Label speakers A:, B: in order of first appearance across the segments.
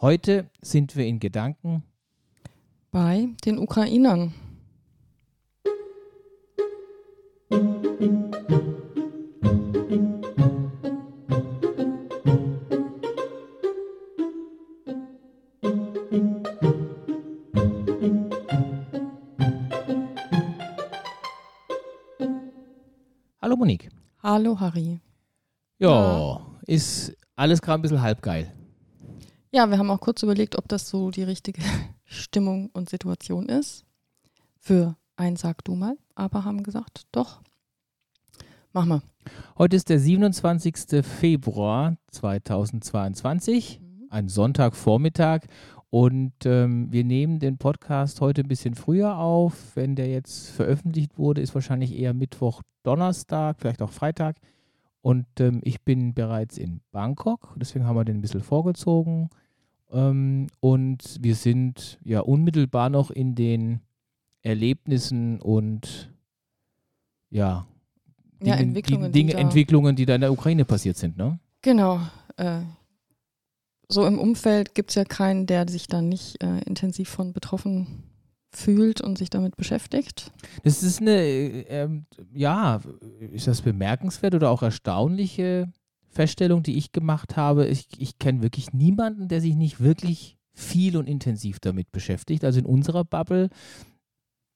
A: Heute sind wir in Gedanken
B: bei den Ukrainern.
A: Hallo Monique.
B: Hallo Harry.
A: Ja, ja. ist alles gerade ein bisschen halbgeil.
B: Ja, wir haben auch kurz überlegt, ob das so die richtige Stimmung und Situation ist. Für ein Sag du mal, aber haben gesagt, doch, mach mal.
A: Heute ist der 27. Februar 2022, mhm. ein Sonntagvormittag. Und ähm, wir nehmen den Podcast heute ein bisschen früher auf. Wenn der jetzt veröffentlicht wurde, ist wahrscheinlich eher Mittwoch, Donnerstag, vielleicht auch Freitag. Und ähm, ich bin bereits in Bangkok, deswegen haben wir den ein bisschen vorgezogen. Ähm, und wir sind ja unmittelbar noch in den Erlebnissen und ja, Dingen,
B: ja Entwicklungen,
A: die, Dinge, die da, Entwicklungen, die da in der Ukraine passiert sind, ne?
B: Genau. Äh, so im Umfeld gibt es ja keinen, der sich da nicht äh, intensiv von betroffen fühlt und sich damit beschäftigt.
A: Das ist eine, äh, ja, ist das bemerkenswert oder auch erstaunliche Feststellung, die ich gemacht habe, ich, ich kenne wirklich niemanden, der sich nicht wirklich viel und intensiv damit beschäftigt. Also in unserer Bubble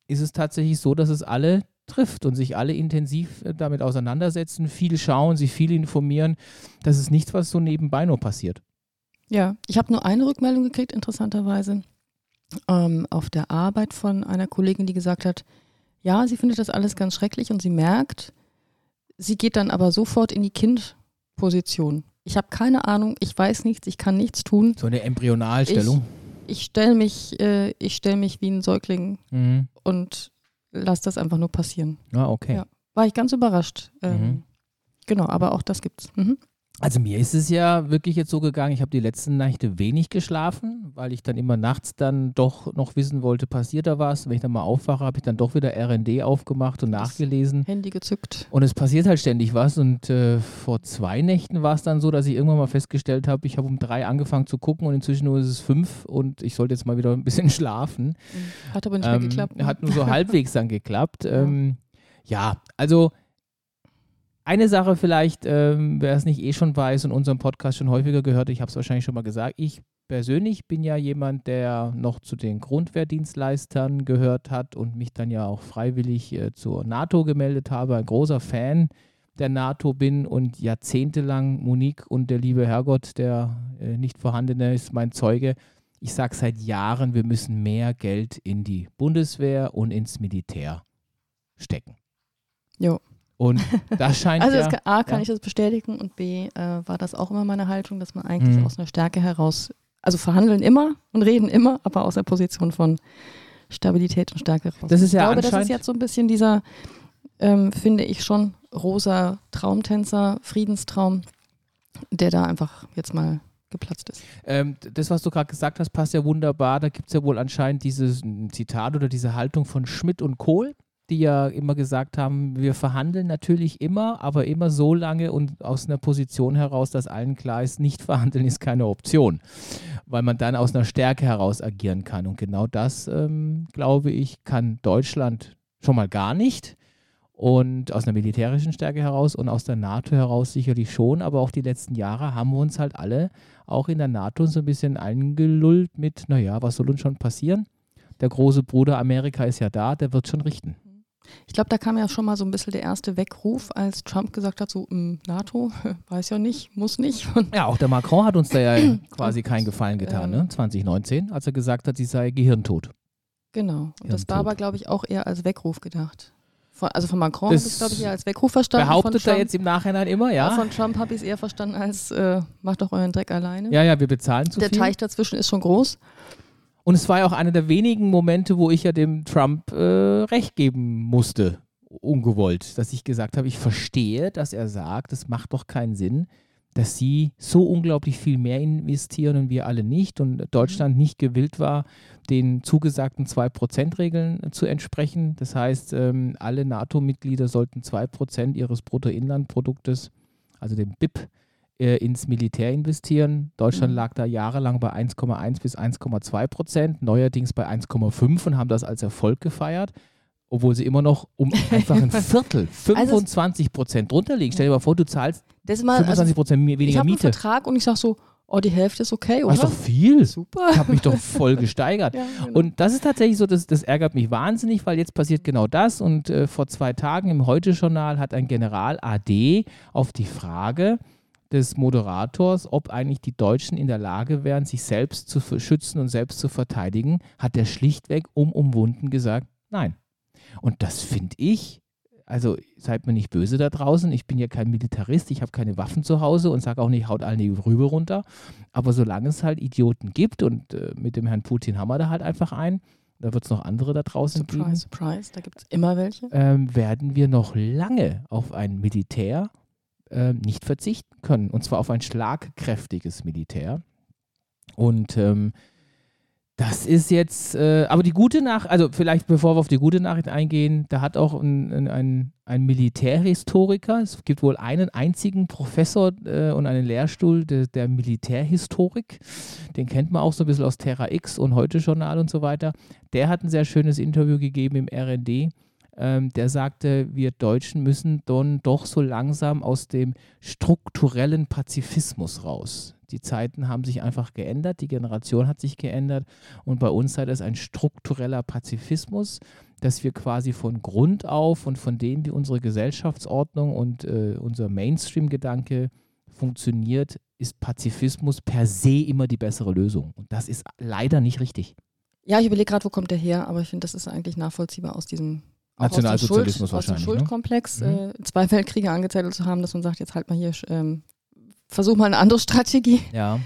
A: ist es tatsächlich so, dass es alle trifft und sich alle intensiv äh, damit auseinandersetzen, viel schauen, sich viel informieren. Das ist nichts, was so nebenbei nur passiert.
B: Ja, ich habe nur eine Rückmeldung gekriegt, interessanterweise, ähm, auf der Arbeit von einer Kollegin, die gesagt hat, ja, sie findet das alles ganz schrecklich und sie merkt, sie geht dann aber sofort in die Kind- Position. Ich habe keine Ahnung, ich weiß nichts, ich kann nichts tun.
A: So eine Embryonalstellung.
B: Ich, ich stelle mich, äh, stell mich wie ein Säugling mhm. und lasse das einfach nur passieren.
A: Ah, okay. Ja,
B: war ich ganz überrascht. Ähm, mhm. Genau, aber auch das gibt's. Mhm.
A: Also mir ist es ja wirklich jetzt so gegangen, ich habe die letzten Nächte wenig geschlafen, weil ich dann immer nachts dann doch noch wissen wollte, passiert da was. Wenn ich dann mal aufwache, habe ich dann doch wieder RND aufgemacht und das nachgelesen.
B: Handy gezückt.
A: Und es passiert halt ständig was. Und äh, vor zwei Nächten war es dann so, dass ich irgendwann mal festgestellt habe, ich habe um drei angefangen zu gucken und inzwischen nur ist es fünf und ich sollte jetzt mal wieder ein bisschen schlafen.
B: Hat aber nicht ähm, mehr geklappt.
A: Ne? Hat nur so halbwegs dann geklappt. Ähm, ja, also eine Sache vielleicht, ähm, wer es nicht eh schon weiß und unseren Podcast schon häufiger gehört, ich habe es wahrscheinlich schon mal gesagt, ich persönlich bin ja jemand, der noch zu den Grundwehrdienstleistern gehört hat und mich dann ja auch freiwillig äh, zur NATO gemeldet habe, ein großer Fan der NATO bin und jahrzehntelang Monique und der liebe Herrgott, der äh, nicht vorhandene, ist mein Zeuge. Ich sage seit Jahren, wir müssen mehr Geld in die Bundeswehr und ins Militär stecken.
B: Jo.
A: Und das scheint
B: also
A: ja,
B: kann, A, kann ja. ich das bestätigen und B, äh, war das auch immer meine Haltung, dass man eigentlich mhm. aus einer Stärke heraus, also verhandeln immer und reden immer, aber aus der Position von Stabilität und Stärke
A: heraus. Das ist ja
B: ich glaube, das ist jetzt so ein bisschen dieser, ähm, finde ich schon, rosa Traumtänzer, Friedenstraum, der da einfach jetzt mal geplatzt ist.
A: Ähm, das, was du gerade gesagt hast, passt ja wunderbar. Da gibt es ja wohl anscheinend dieses Zitat oder diese Haltung von Schmidt und Kohl die ja immer gesagt haben, wir verhandeln natürlich immer, aber immer so lange und aus einer Position heraus, dass allen klar ist, nicht verhandeln ist keine Option, weil man dann aus einer Stärke heraus agieren kann. Und genau das, ähm, glaube ich, kann Deutschland schon mal gar nicht. Und aus einer militärischen Stärke heraus und aus der NATO heraus sicherlich schon, aber auch die letzten Jahre haben wir uns halt alle auch in der NATO so ein bisschen eingelullt mit, naja, was soll uns schon passieren? Der große Bruder Amerika ist ja da, der wird schon richten.
B: Ich glaube, da kam ja schon mal so ein bisschen der erste Weckruf, als Trump gesagt hat, so hm, NATO, weiß ja nicht, muss nicht.
A: Und ja, auch der Macron hat uns da ja quasi keinen Gefallen getan, ähm, ne? 2019, als er gesagt hat, sie sei gehirntot.
B: Genau. Und das war aber, glaube ich, auch eher als Weckruf gedacht. Von, also von Macron habe ich es, glaube ich, eher als Weckruf verstanden.
A: Behauptet er jetzt im Nachhinein immer, ja?
B: Von Trump habe ich es eher verstanden als, äh, macht doch euren Dreck alleine.
A: Ja, ja, wir bezahlen zu
B: der
A: viel.
B: Der Teich dazwischen ist schon groß.
A: Und es war ja auch einer der wenigen Momente, wo ich ja dem Trump äh, recht geben musste, ungewollt, dass ich gesagt habe, ich verstehe, dass er sagt, es macht doch keinen Sinn, dass sie so unglaublich viel mehr investieren und wir alle nicht und Deutschland nicht gewillt war, den zugesagten 2%-Regeln zu entsprechen. Das heißt, ähm, alle NATO-Mitglieder sollten 2% ihres Bruttoinlandproduktes, also dem BIP, äh, ins Militär investieren. Deutschland
B: Mhm.
A: lag da jahrelang bei 1,1 bis 1,2 Prozent, neuerdings bei 1,5 und haben das als Erfolg gefeiert, obwohl sie immer noch um einfach ein Viertel,
B: Also
A: 25 Prozent drunter liegen. Stell dir mal vor, du zahlst
B: mal, also
A: 25 Prozent
B: ich
A: weniger
B: habe einen
A: Miete.
B: Vertrag und ich sage so, oh, die Hälfte ist okay,
A: Das ist
B: oder?
A: doch viel.
B: Super.
A: Ich habe mich doch voll gesteigert.
B: Ja, genau.
A: Und das ist tatsächlich so, das, das ärgert mich wahnsinnig, weil jetzt passiert genau das. Und äh, vor zwei Tagen im Heute-Journal hat ein General AD auf die Frage des Moderators, ob eigentlich die Deutschen in der Lage wären, sich selbst zu schützen und selbst zu verteidigen, hat er schlichtweg umumwunden gesagt, nein. Und das finde ich, also seid mir nicht böse da draußen, ich bin ja kein Militarist, ich habe keine Waffen zu Hause und sage auch nicht, haut allen die Rübe runter. Aber solange es halt Idioten gibt und äh, mit dem Herrn Putin haben wir da halt einfach einen, da wird es noch andere da draußen
B: Surprise,
A: geben,
B: surprise, da gibt es immer welche.
A: ähm, werden wir noch lange auf ein Militär ähm, nicht verzichten können. Und zwar auf ein schlagkräftiges Militär. Und ähm, das ist jetzt, äh, aber die gute Nachricht, also vielleicht bevor wir auf die gute Nachricht eingehen, da hat auch ein, ein, ein, ein Militärhistoriker, es gibt wohl einen einzigen Professor äh, und einen Lehrstuhl de, der Militärhistorik, den kennt man auch so ein bisschen aus Terra X und Heute Journal und so weiter. Der hat ein sehr schönes Interview gegeben im RND. Ähm, der sagte, wir Deutschen müssen dann doch so langsam aus dem strukturellen Pazifismus raus. Die Zeiten haben sich einfach geändert, die Generation hat sich geändert und bei uns sei das ein struktureller Pazifismus, dass wir quasi von Grund auf und von dem, wie unsere Gesellschaftsordnung und äh, unser Mainstream-Gedanke funktioniert, ist Pazifismus per se immer die bessere Lösung. Und das ist leider nicht richtig.
B: Ja, ich überlege gerade, wo kommt der her, aber ich finde, das ist eigentlich nachvollziehbar aus diesem auch aus
A: Nationalsozialismus
B: Schuld, aus dem
A: wahrscheinlich, ne?
B: Schuldkomplex,
A: Mhm.
B: äh, zwei Weltkriege angezettelt zu haben, dass man sagt, jetzt halt mal hier, ähm, versuch mal eine andere Strategie.
A: Ja.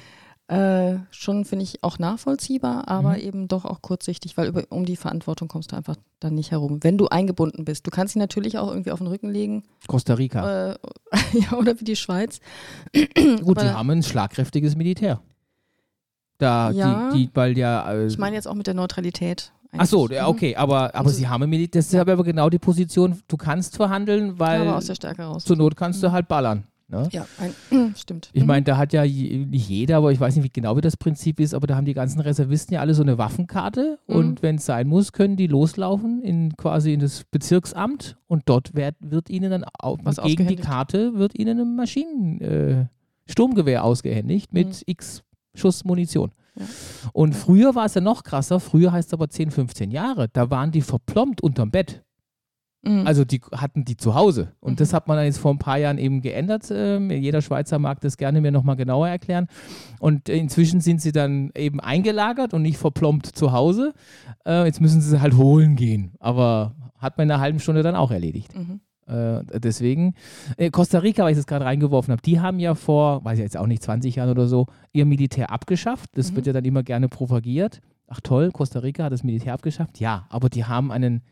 B: Äh, schon finde ich auch nachvollziehbar, aber
A: Mhm.
B: eben doch auch kurzsichtig, weil über, um die Verantwortung kommst du einfach dann nicht herum. Wenn du eingebunden bist, du kannst sie natürlich auch irgendwie auf den Rücken legen
A: Costa Rica.
B: äh, ja, oder wie die Schweiz.
A: Gut, die
B: aber-
A: haben ein schlagkräftiges Militär. Da,
B: Ja.
A: die, die, weil ja. Äh,
B: Ich meine jetzt auch mit der Neutralität.
A: Ach so, ja, okay, aber, aber
B: Also-
A: sie haben Militär. Das ist aber genau die Position, du kannst verhandeln,
B: Mhm.
A: weil
B: aber aus der Stärke raus.
A: zur Not kannst du halt ballern. Ne?
B: Ja, ein, stimmt.
A: Ich
B: Mhm.
A: meine, da hat ja nicht jeder, aber ich weiß nicht wie genau wie das Prinzip ist, aber da haben die ganzen Reservisten ja alle so eine Waffenkarte
B: Mhm.
A: und wenn es sein muss, können die loslaufen in quasi in das Bezirksamt und dort wird, wird ihnen dann au-
B: Was
A: gegen die. Karte wird ihnen ein Maschinen äh, Sturmgewehr ausgehändigt mit
B: Mhm.
A: x Schuss Munition.
B: Ja.
A: Und früher war es ja noch krasser, früher heißt es aber 10, 15 Jahre, da waren die verplombt unterm Bett.
B: Mhm.
A: Also die hatten die zu Hause. Und
B: Mhm.
A: das hat man dann jetzt vor ein paar Jahren eben geändert. Ähm, jeder Schweizer mag das gerne mir nochmal genauer erklären. Und inzwischen sind sie dann eben eingelagert und nicht verplombt zu Hause. Äh, jetzt müssen sie sie halt holen gehen. Aber hat man in einer halben Stunde dann auch erledigt.
B: Mhm.
A: Äh, deswegen, äh, Costa Rica, weil ich das gerade reingeworfen habe, die haben ja vor, weiß ich jetzt auch nicht, 20 Jahren oder so, ihr Militär abgeschafft. Das
B: Mhm.
A: wird ja dann immer gerne propagiert. Ach toll, Costa Rica hat das Militär abgeschafft. Ja, aber die haben einen,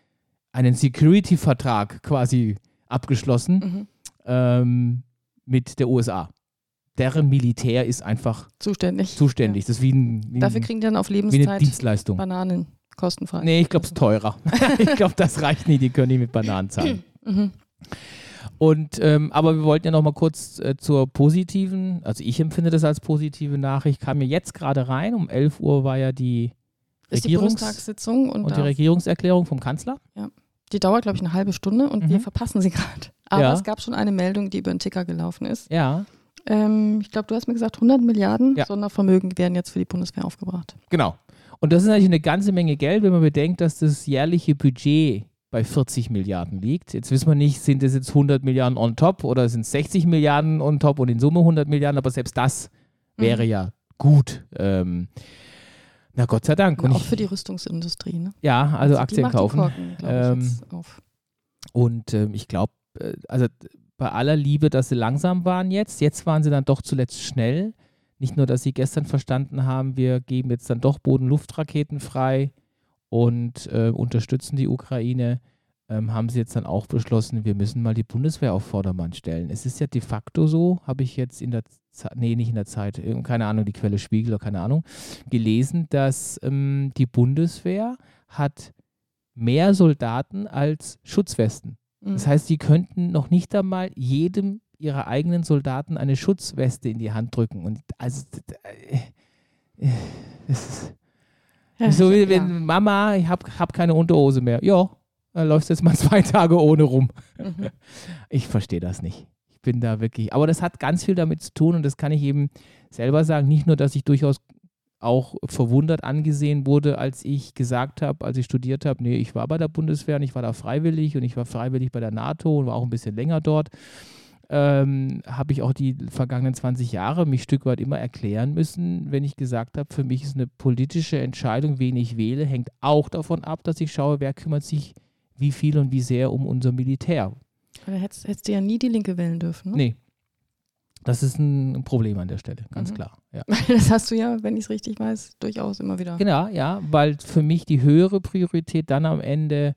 A: einen Security-Vertrag quasi abgeschlossen
B: Mhm.
A: ähm, mit der USA. Deren Militär ist einfach
B: Zuständig.
A: zuständig. Das ist wie, ein, wie,
B: Dafür kriegen die dann auf Lebenszeit
A: Dienstleistung.
B: Bananen kostenfrei.
A: Nee, ich glaube, es ist teurer. ich glaube, das reicht nicht. Die können nicht mit Bananen zahlen.
B: Mhm.
A: Und ähm, aber wir wollten ja noch mal kurz äh, zur positiven, also ich empfinde das als positive Nachricht, kam mir jetzt gerade rein. Um 11 Uhr war ja die
B: Ist die
A: Regierungs-
B: Bundestagssitzung und,
A: und die Regierungserklärung vom Kanzler.
B: die dauert, glaube ich, eine halbe Stunde und
A: Mhm.
B: wir verpassen sie gerade. Aber
A: Ja.
B: es gab schon eine Meldung, die über den Ticker gelaufen ist.
A: Ja,
B: Ähm, ich glaube, du hast mir gesagt, 100 Milliarden
A: Ja.
B: Sondervermögen werden jetzt für die Bundeswehr aufgebracht.
A: genau. Und das ist natürlich eine ganze Menge Geld, wenn man bedenkt, dass das jährliche Budget bei 40 Milliarden liegt. Jetzt wissen wir nicht, sind es jetzt 100 Milliarden on top oder sind es 60 Milliarden on top und in Summe 100 Milliarden, aber selbst das wäre
B: Mhm.
A: ja gut. Ähm, na Gott sei Dank.
B: Und auch
A: ich,
B: für die Rüstungsindustrie. Ne?
A: ja, also
B: die
A: Aktien kaufen.
B: Korken, glaub ich,
A: Ähm. Und ähm, ich glaube, äh, also bei aller Liebe, dass sie langsam waren jetzt, jetzt waren sie dann doch zuletzt schnell. Nicht nur, dass sie gestern verstanden haben, wir geben jetzt dann doch Boden-Luft-Raketen frei und äh, unterstützen die Ukraine, ähm, haben sie jetzt dann auch beschlossen, wir müssen mal die Bundeswehr auf Vordermann stellen. Es ist ja de facto so, habe ich jetzt in der Zeit, nee, nicht in der Zeit, äh, keine Ahnung, die Quelle Spiegel oder keine Ahnung, gelesen, dass ähm, die Bundeswehr hat mehr Soldaten als Schutzwesten.
B: Mhm.
A: Das heißt, die könnten noch nicht einmal jedem ihrer eigenen Soldaten eine Schutzweste in die Hand drücken. Und also, äh, das ist
B: Ja,
A: so wie wenn Mama, ich hab, hab keine Unterhose mehr. Ja, dann läufst du jetzt mal zwei Tage ohne rum.
B: Mhm.
A: Ich verstehe das nicht. Ich bin da wirklich, aber das hat ganz viel damit zu tun und das kann ich eben selber sagen. Nicht nur, dass ich durchaus auch verwundert angesehen wurde, als ich gesagt habe, als ich studiert habe, nee, ich war bei der Bundeswehr und ich war da freiwillig und ich war freiwillig bei der NATO und war auch ein bisschen länger dort. Ähm, habe ich auch die vergangenen 20 Jahre mich ein Stück weit immer erklären müssen, wenn ich gesagt habe, für mich ist eine politische Entscheidung, wen ich wähle, hängt auch davon ab, dass ich schaue, wer kümmert sich wie viel und wie sehr um unser Militär.
B: Aber hättest, hättest du ja nie die Linke wählen dürfen. Ne?
A: Nee. Das ist ein Problem an der Stelle, ganz
B: Mhm.
A: klar. Ja.
B: Das hast du ja, wenn ich es richtig weiß, durchaus immer wieder.
A: Genau, ja, weil für mich die höhere Priorität dann am Ende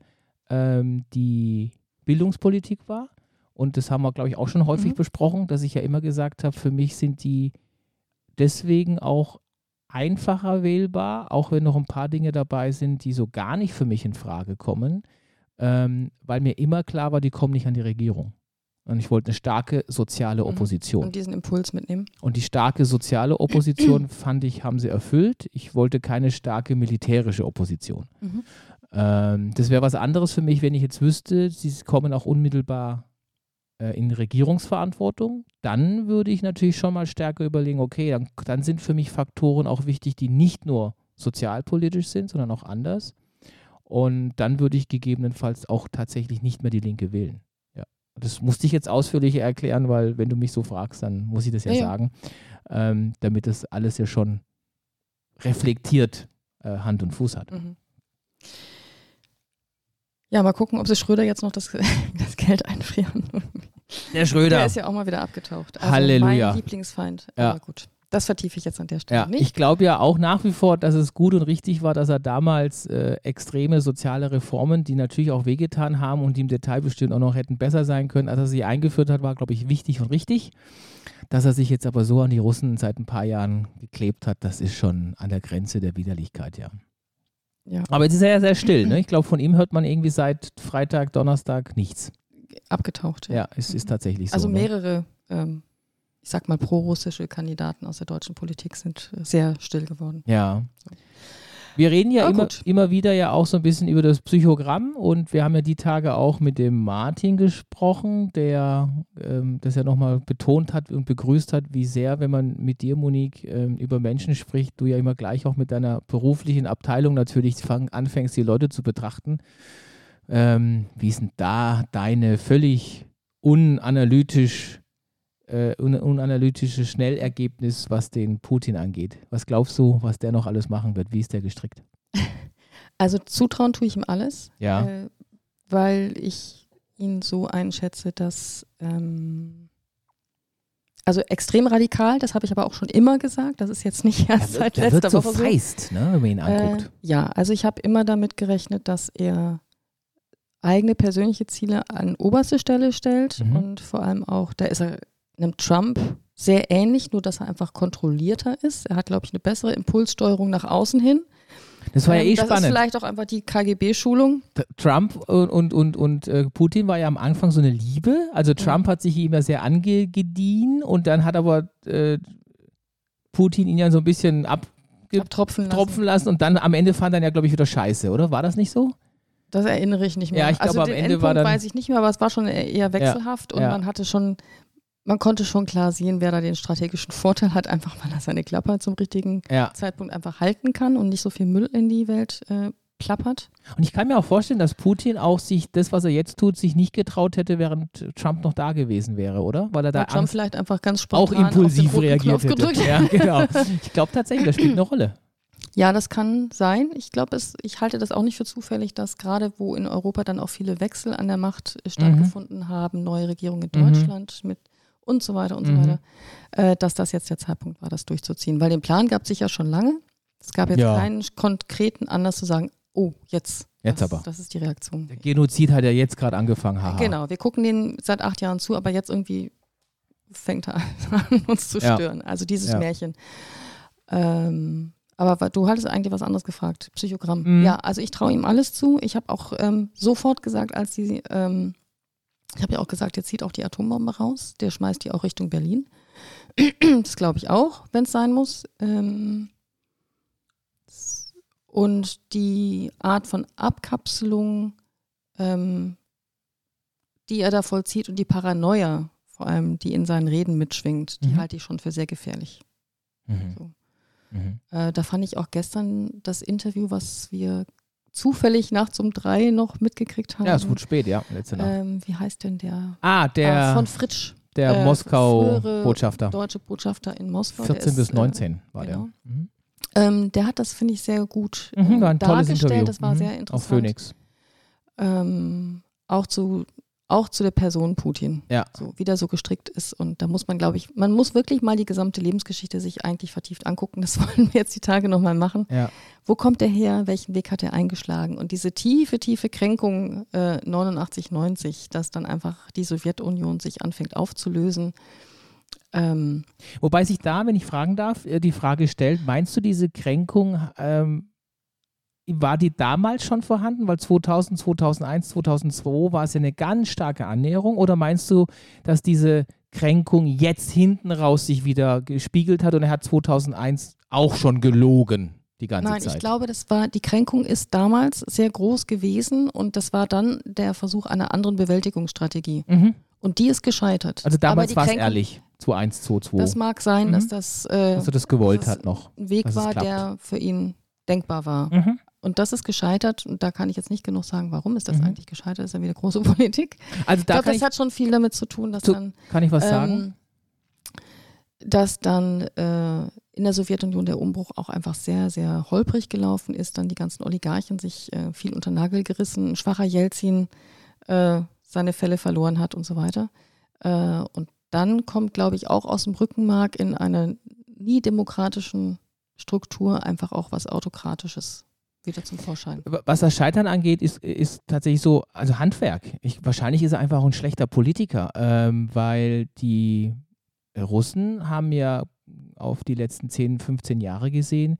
A: ähm, die Bildungspolitik war. Und das haben wir, glaube ich, auch schon häufig
B: Mhm.
A: besprochen, dass ich ja immer gesagt habe, für mich sind die deswegen auch einfacher wählbar, auch wenn noch ein paar Dinge dabei sind, die so gar nicht für mich in Frage kommen, ähm, weil mir immer klar war, die kommen nicht an die Regierung. Und ich wollte eine starke soziale
B: Mhm.
A: Opposition.
B: Und diesen Impuls mitnehmen.
A: Und die starke soziale Opposition, fand ich, haben sie erfüllt. Ich wollte keine starke militärische Opposition.
B: Mhm.
A: Ähm, das wäre was anderes für mich, wenn ich jetzt wüsste, sie kommen auch unmittelbar äh, in Regierungsverantwortung. Dann würde ich natürlich schon mal stärker überlegen, okay, dann, dann sind für mich Faktoren auch wichtig, die nicht nur sozialpolitisch sind, sondern auch anders. Und dann würde ich gegebenenfalls auch tatsächlich nicht mehr die Linke wählen. Ja. Das musste ich jetzt ausführlicher erklären, weil wenn du mich so fragst, dann muss ich das ja,
B: Ja,
A: sagen, ähm, damit das alles ja schon reflektiert äh, Hand und Fuß hat.
B: Mhm. Ja, mal gucken, ob sie Schröder jetzt noch das, das Geld einfrieren.
A: Der Schröder.
B: Der ist ja auch mal wieder abgetaucht. Also
A: Halleluja.
B: Mein Lieblingsfeind.
A: Ja.
B: Aber gut, das vertiefe ich jetzt an der Stelle
A: Ja,
B: nicht.
A: ich glaube ja auch nach wie vor, dass es gut und richtig war, dass er damals äh, extreme soziale Reformen, die natürlich auch wehgetan haben und die im Detail bestimmt auch noch hätten besser sein können, als er sie eingeführt hat, war, glaube ich, wichtig und richtig. Dass er sich jetzt aber so an die Russen seit ein paar Jahren geklebt hat, das ist schon an der Grenze der Widerlichkeit, ja.
B: ja,
A: Aber jetzt ist er ja sehr still. Ne? Ich glaube, von ihm hört man irgendwie seit Freitag, Donnerstag nichts.
B: Abgetaucht.
A: Ja, es ist tatsächlich so.
B: Also
A: ne?
B: mehrere, ähm, ich sag mal, prorussische Kandidaten aus der deutschen Politik sind äh, sehr still geworden.
A: Ja. Wir reden ja
B: Aber
A: immer,
B: gut.
A: immer wieder ja auch so ein bisschen über das Psychogramm und wir haben ja die Tage auch mit dem Martin gesprochen, der ähm, das ja nochmal betont hat und begrüßt hat, wie sehr, wenn man mit dir, Monique, ähm, über Menschen spricht, du ja immer gleich auch mit deiner beruflichen Abteilung natürlich fang, anfängst, die Leute zu betrachten. Ähm, wie denn da deine völlig unanalytisch äh, un unanalytische Schnellergebnis, was den Putin angeht. Was glaubst du, was der noch alles machen wird? Wie ist der gestrickt?
B: Also zutrauen tue ich ihm alles,
A: Ja.
B: äh, weil ich ihn so einschätze, dass ähm, also extrem radikal, das habe ich aber auch schon immer gesagt, das ist jetzt nicht erst seit letzter Woche so.
A: feist, ne, wenn man ihn anguckt.
B: Äh, ja, also ich habe immer damit gerechnet, dass er eigene persönliche Ziele an oberste Stelle stellt
A: Mhm.
B: und vor allem auch, da ist er einem Trump sehr ähnlich, nur dass er einfach kontrollierter ist. Er hat, glaube ich, eine bessere Impulssteuerung nach außen hin.
A: das war ja
B: Ähm,
A: eh
B: das ist
A: spannend.
B: vielleicht auch einfach die KGB-Schulung.
A: Trump und, und, und, und äh, Putin war ja am Anfang so eine Liebe. Also Trump hat sich immer sehr angedient und dann hat aber äh, Putin ihn ja so ein bisschen abgetropfen
B: Abtropfen lassen.
A: lassen und dann am Ende fand er ja, glaube ich, wieder scheiße, oder? War das nicht so?
B: Das erinnere ich nicht mehr.
A: Ja, ich
B: also
A: glaube, am
B: den
A: Ende
B: Endpunkt
A: war dann-
B: weiß ich nicht mehr, aber es war schon eher wechselhaft und
A: ja.
B: man hatte schon, man konnte schon klar sehen, wer da den strategischen Vorteil hat, einfach weil er seine Klappe zum richtigen
A: Ja.
B: Zeitpunkt einfach halten kann und nicht so viel Müll in die Welt äh, plappert.
A: Und ich kann mir auch vorstellen, dass Putin auch sich das, was er jetzt tut, sich nicht getraut hätte, während Trump noch da gewesen wäre, oder? Weil er da
B: Weil Trump vielleicht einfach ganz
A: auch
B: spontan
A: impulsiv
B: den roten
A: reagiert
B: Knopf
A: hätte. Ja, genau. Ich glaube tatsächlich, das spielt eine Rolle.
B: Ja, das kann sein. Ich glaube, es, ich halte das auch nicht für zufällig, dass gerade wo in Europa dann auch viele Wechsel an der Macht äh, stattgefunden haben, neue Regierungen in
A: Mhm.
B: Deutschland mit und so weiter und
A: Mhm.
B: so weiter, äh, dass das jetzt der Zeitpunkt war, das durchzuziehen. Weil den Plan gab es sicher schon lange. Es gab jetzt
A: Ja.
B: keinen konkreten Anlass zu sagen, oh, jetzt.
A: Jetzt
B: das,
A: aber.
B: Das ist die Reaktion.
A: Der Genozid hat ja jetzt gerade angefangen, haha.
B: Genau, wir gucken den seit acht Jahren zu, aber jetzt irgendwie fängt er an, uns zu
A: Ja.
B: stören. Also dieses
A: Ja.
B: Märchen. Ähm, aber du hattest eigentlich was anderes gefragt. Psychogramm.
A: Mhm.
B: Ja, also ich traue ihm alles zu. Ich habe auch ähm, sofort gesagt, als die ähm, Ich habe ja auch gesagt, jetzt zieht auch die Atombombe raus. Der schmeißt die auch Richtung Berlin. das glaube ich auch, wenn es sein muss. Ähm, und die Art von Abkapselung, ähm, die er da vollzieht und die Paranoia, vor allem, die in seinen Reden mitschwingt, die
A: Mhm.
B: halte ich schon für sehr gefährlich.
A: Mhm.
B: So.
A: Mhm.
B: Äh, da fand ich auch gestern das Interview, was wir zufällig nachts um drei noch mitgekriegt haben.
A: Ja, es wurde spät, ja, letzte Nacht.
B: ähm, wie heißt denn der?
A: ah, der,
B: Ah, von Fritsch,
A: der
B: äh,
A: Moskau-Botschafter.
B: deutsche Botschafter in Moskau. der
A: 14
B: ist,
A: bis
B: äh,
A: 19 war
B: genau.
A: der. Mhm.
B: Ähm, der hat das, finde ich, sehr gut
A: Mhm,
B: äh,
A: war ein tolles
B: dargestellt.
A: Interview.
B: Das war
A: mhm.
B: sehr interessant.
A: Auf Phoenix.
B: Ähm, auch, zu, auch zu der Person Putin.
A: Ja.
B: So, wie der so gestrickt ist. Und da muss man, glaube ich, man muss wirklich mal die gesamte Lebensgeschichte sich eigentlich vertieft angucken. Das wollen wir jetzt die Tage nochmal machen.
A: Ja.
B: Wo kommt er her? Welchen Weg hat er eingeschlagen? Und diese tiefe, tiefe Kränkung äh, 89, 90, dass dann einfach die Sowjetunion sich anfängt aufzulösen. Ähm,
A: Wobei sich da, wenn ich fragen darf, äh, die Frage stellt, meinst du diese Kränkung, ähm, war die damals schon vorhanden? Weil 2000, 2001, 2002 war es ja eine ganz starke Annäherung. Oder meinst du, dass diese Kränkung jetzt hinten raus sich wieder gespiegelt hat und er hat 2001 auch schon gelogen die ganze
B: Nein,
A: Zeit?
B: ich glaube, das war, die Kränkung ist damals sehr groß gewesen und das war dann der Versuch einer anderen Bewältigungsstrategie.
A: Mhm.
B: Und die ist gescheitert.
A: Also damals war es ehrlich, 2-1, 2-2.
B: Das mag sein, dass
A: Mhm.
B: das äh,
A: dass er das gewollt
B: das
A: hat noch.
B: ein Weg
A: dass
B: war,
A: klappt.
B: der für ihn denkbar war.
A: Mhm.
B: Und das ist gescheitert und da kann ich jetzt nicht genug sagen, warum ist das
A: Mhm.
B: eigentlich gescheitert, das ist ja wieder große Politik.
A: Also
B: Ich
A: da
B: glaube,
A: kann
B: das
A: ich,
B: hat schon viel damit zu tun, dass
A: Zu-
B: dann
A: kann ich was
B: ähm,
A: sagen.
B: dass dann äh, in der Sowjetunion der Umbruch auch einfach sehr, sehr holprig gelaufen ist, dann die ganzen Oligarchen sich äh, viel unter Nagel gerissen, ein schwacher Jelzin äh, seine Fälle verloren hat und so weiter. Äh, und dann kommt, glaube ich, auch aus dem Rückenmark in einer nie demokratischen Struktur einfach auch was Autokratisches wieder zum Vorschein.
A: Was das Scheitern angeht, ist, ist tatsächlich so, also Handwerk. Ich, wahrscheinlich ist er einfach auch ein schlechter Politiker, ähm, weil die Russen haben ja auf die letzten 10, 15 Jahre gesehen,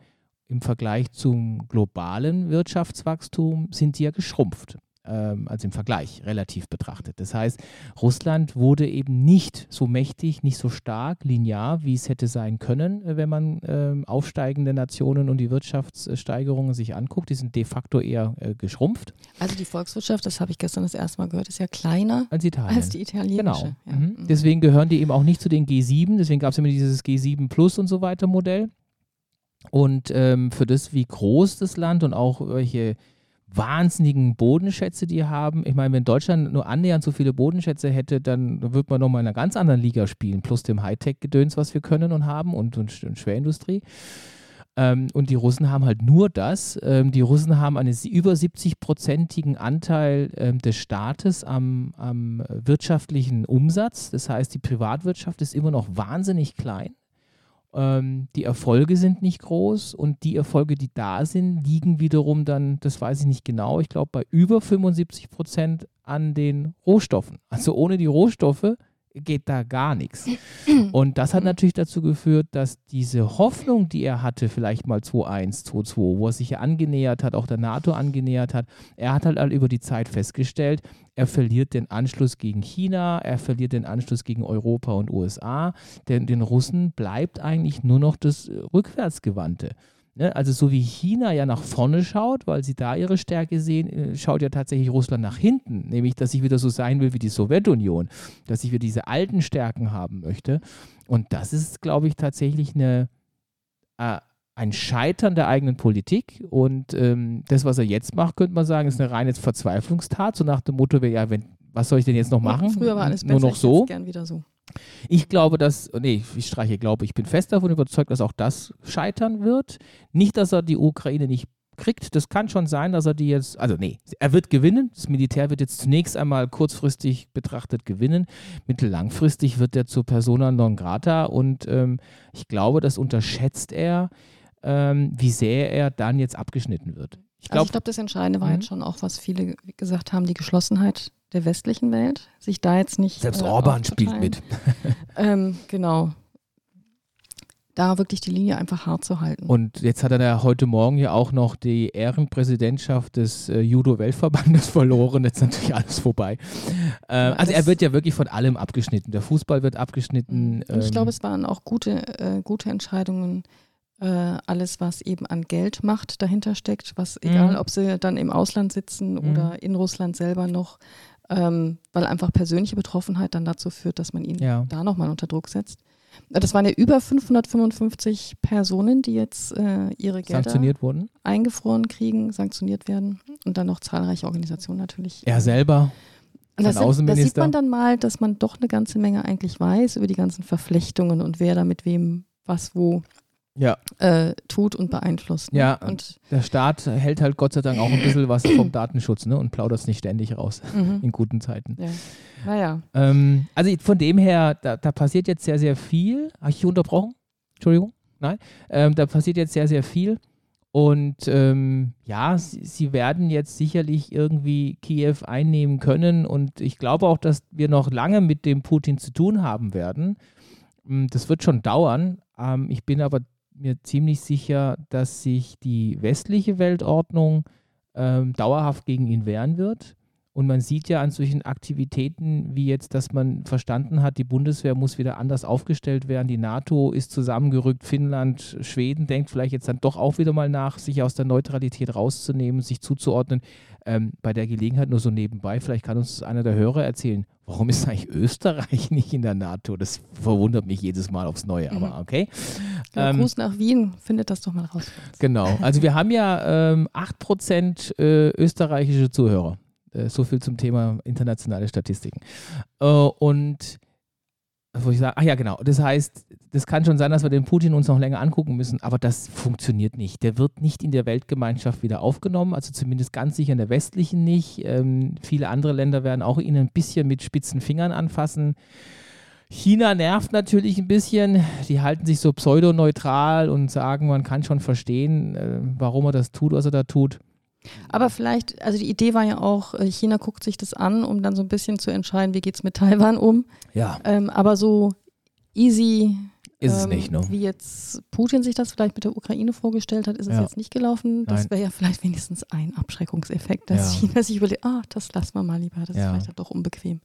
A: im Vergleich zum globalen Wirtschaftswachstum sind die ja geschrumpft. Also im Vergleich, relativ betrachtet. Das heißt, Russland wurde eben nicht so mächtig, nicht so stark, linear, wie es hätte sein können, äh, wenn man ähm, aufsteigende Nationen und die Wirtschaftssteigerungen sich anguckt. Die sind de facto eher äh, geschrumpft
B: Also die Volkswirtschaft, das habe ich gestern das erste Mal gehört, ist ja kleiner
A: als Italien.
B: als die italienische.
A: Genau.
B: Ja.
A: Mhm. Deswegen gehören die eben auch nicht zu den G7. Deswegen gab es immer dieses G7 Plus und so weiter Modell. Und ähm, für das, wie groß das Land und auch welche wahnsinnigen Bodenschätze die haben. Ich meine, wenn Deutschland nur annähernd so viele Bodenschätze hätte, dann würde man nochmal in einer ganz anderen Liga spielen, plus dem Hightech-Gedöns, was wir können und haben und, und, und Schwerindustrie. Ähm, und die Russen haben halt nur das. Ähm, die Russen haben einen über 70-prozentigen Anteil ähm, des Staates am, am wirtschaftlichen Umsatz. Das heißt, die Privatwirtschaft ist immer noch wahnsinnig klein. Ähm, die Erfolge sind nicht groß und die Erfolge, die da sind, liegen wiederum dann, das weiß ich nicht genau, ich glaube bei über 75 Prozent an den Rohstoffen. Also ohne die Rohstoffe geht da gar nichts. Und das hat natürlich dazu geführt, dass diese Hoffnung, die er hatte, vielleicht mal 2-1, 2-2, wo er sich ja angenähert hat, auch der NATO angenähert hat, er hat halt über die Zeit festgestellt, er verliert den Anschluss gegen China, er verliert den Anschluss gegen Europa und USA, denn den Russen bleibt eigentlich nur noch das äh, Rückwärtsgewandte. Ne? Also so wie China ja nach vorne schaut, weil sie da ihre Stärke sehen, äh, schaut ja tatsächlich Russland nach hinten, nämlich dass ich wieder so sein will wie die Sowjetunion, dass ich wieder diese alten Stärken haben möchte. Und das ist, glaube ich, tatsächlich eine, äh, ein Scheitern der eigenen Politik. Und ähm, das, was er jetzt macht, könnte man sagen, ist eine reine Verzweiflungstat, so nach dem Motto, ja, wenn, was soll ich denn jetzt noch machen?
B: Früher war alles
A: Nur
B: besser,
A: noch
B: ich
A: so.
B: hätt's gern wieder so.
A: Ich glaube, dass, nee, ich streiche glaube, ich bin fest davon überzeugt, dass auch das scheitern wird. Nicht, dass er die Ukraine nicht kriegt. Das kann schon sein, dass er die jetzt, also nee, er wird gewinnen. Das Militär wird jetzt zunächst einmal kurzfristig betrachtet gewinnen. Mittellangfristig wird er zur Persona non grata und ähm, ich glaube, das unterschätzt er, ähm, wie sehr er dann jetzt abgeschnitten wird. Ich
B: also
A: glaube,
B: ich glaube, das Entscheidende war
A: Mhm.
B: jetzt schon auch, was viele gesagt haben, die Geschlossenheit der westlichen Welt, sich da jetzt nicht
A: selbst
B: äh,
A: Orban spielt mit.
B: Ähm, genau. da wirklich die Linie einfach hart zu halten.
A: Und jetzt hat er ja heute Morgen ja auch noch die Ehrenpräsidentschaft des äh, Judo-Weltverbandes verloren. Jetzt ist natürlich alles vorbei. Äh, also er wird ja wirklich von allem abgeschnitten. Der Fußball wird abgeschnitten.
B: Und ich ähm, glaube, es waren auch gute, äh, gute Entscheidungen. Äh, alles, was eben an Geldmacht dahinter steckt, was mhm. egal, ob sie dann im Ausland sitzen mhm. oder in Russland selber noch, ähm, weil einfach persönliche Betroffenheit dann dazu führt, dass man ihn ja. da nochmal unter Druck setzt. Das waren ja über 555 Personen, die jetzt äh, ihre Gelder
A: sanktioniert wurden,
B: eingefroren kriegen, sanktioniert werden und dann noch zahlreiche Organisationen natürlich.
A: Er selber.
B: Und das, sind, da sieht man dann mal, dass man doch eine ganze Menge eigentlich weiß über die ganzen Verflechtungen und wer da mit wem was wo
A: ja.
B: äh, tut und beeinflusst.
A: Ne? Ja, und der Staat hält halt Gott sei Dank auch ein bisschen was vom Datenschutz ne? und plaudert es nicht ständig raus mhm. in guten Zeiten.
B: Ja. Naja.
A: Ähm, also von dem her, da, da passiert jetzt sehr, sehr viel. Habe ich unterbrochen? Entschuldigung? Nein. Ähm, da passiert jetzt sehr, sehr viel. Und ähm, ja, sie, sie, werden jetzt sicherlich irgendwie Kiew einnehmen können. Und ich glaube auch, dass wir noch lange mit dem Putin zu tun haben werden. Hm, das wird schon dauern. Ähm, ich bin aber mir ziemlich sicher, dass sich die westliche Weltordnung ähm, dauerhaft gegen ihn wehren wird. Und man sieht ja an solchen Aktivitäten wie jetzt, dass man verstanden hat, die Bundeswehr muss wieder anders aufgestellt werden, die NATO ist zusammengerückt, Finnland, Schweden denkt vielleicht jetzt dann doch auch wieder mal nach, sich aus der Neutralität rauszunehmen, sich zuzuordnen. Ähm, bei der Gelegenheit nur so nebenbei, vielleicht kann uns einer der Hörer erzählen, warum ist eigentlich Österreich nicht in der NATO? Das verwundert mich jedes Mal aufs Neue, aber mhm. okay.
B: Ähm, Gruß nach Wien, findet das doch mal raus.
A: Genau, also wir haben ja ähm, 8% äh, österreichische Zuhörer. Äh, so viel zum Thema internationale Statistiken. Äh, und wo ich sage, ach ja, genau. Das heißt, das kann schon sein, dass wir den Putin uns noch länger angucken müssen, aber das funktioniert nicht. Der wird nicht in der Weltgemeinschaft wieder aufgenommen, also zumindest ganz sicher in der westlichen nicht. Ähm, viele andere Länder werden auch ihn ein bisschen mit spitzen Fingern anfassen. China nervt natürlich ein bisschen. Die halten sich so pseudoneutral und sagen, man kann schon verstehen, äh, warum er das tut, was er da tut.
B: Aber vielleicht, also die Idee war ja auch, äh, China guckt sich das an, um dann so ein bisschen zu entscheiden, wie geht es mit Taiwan um.
A: Ja.
B: Ähm, aber so easy
A: ist ähm, es nicht, ne?
B: Wie jetzt Putin sich das vielleicht mit der Ukraine vorgestellt hat, ist es ja. jetzt nicht gelaufen. Das wäre ja vielleicht wenigstens ein Abschreckungseffekt, dass ja. China sich überlegt, ah, das lassen wir mal lieber, das ja. ist vielleicht doch unbequem.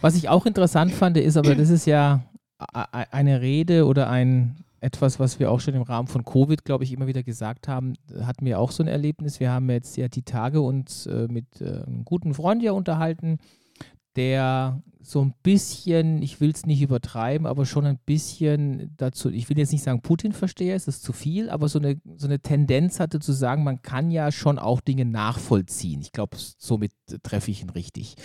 A: Was ich auch interessant fand, ist aber, das ist ja eine Rede oder ein, etwas, was wir auch schon im Rahmen von Covid, glaube ich, immer wieder gesagt haben, hatten wir auch so ein Erlebnis. Wir haben jetzt ja die Tage uns äh, mit äh, einem guten Freund ja unterhalten, der so ein bisschen, ich will es nicht übertreiben, aber schon ein bisschen dazu, ich will jetzt nicht sagen Putin verstehe, es ist zu viel, aber so eine, so eine Tendenz hatte zu sagen, man kann ja schon auch Dinge nachvollziehen. Ich glaube, somit treffe ich ihn richtig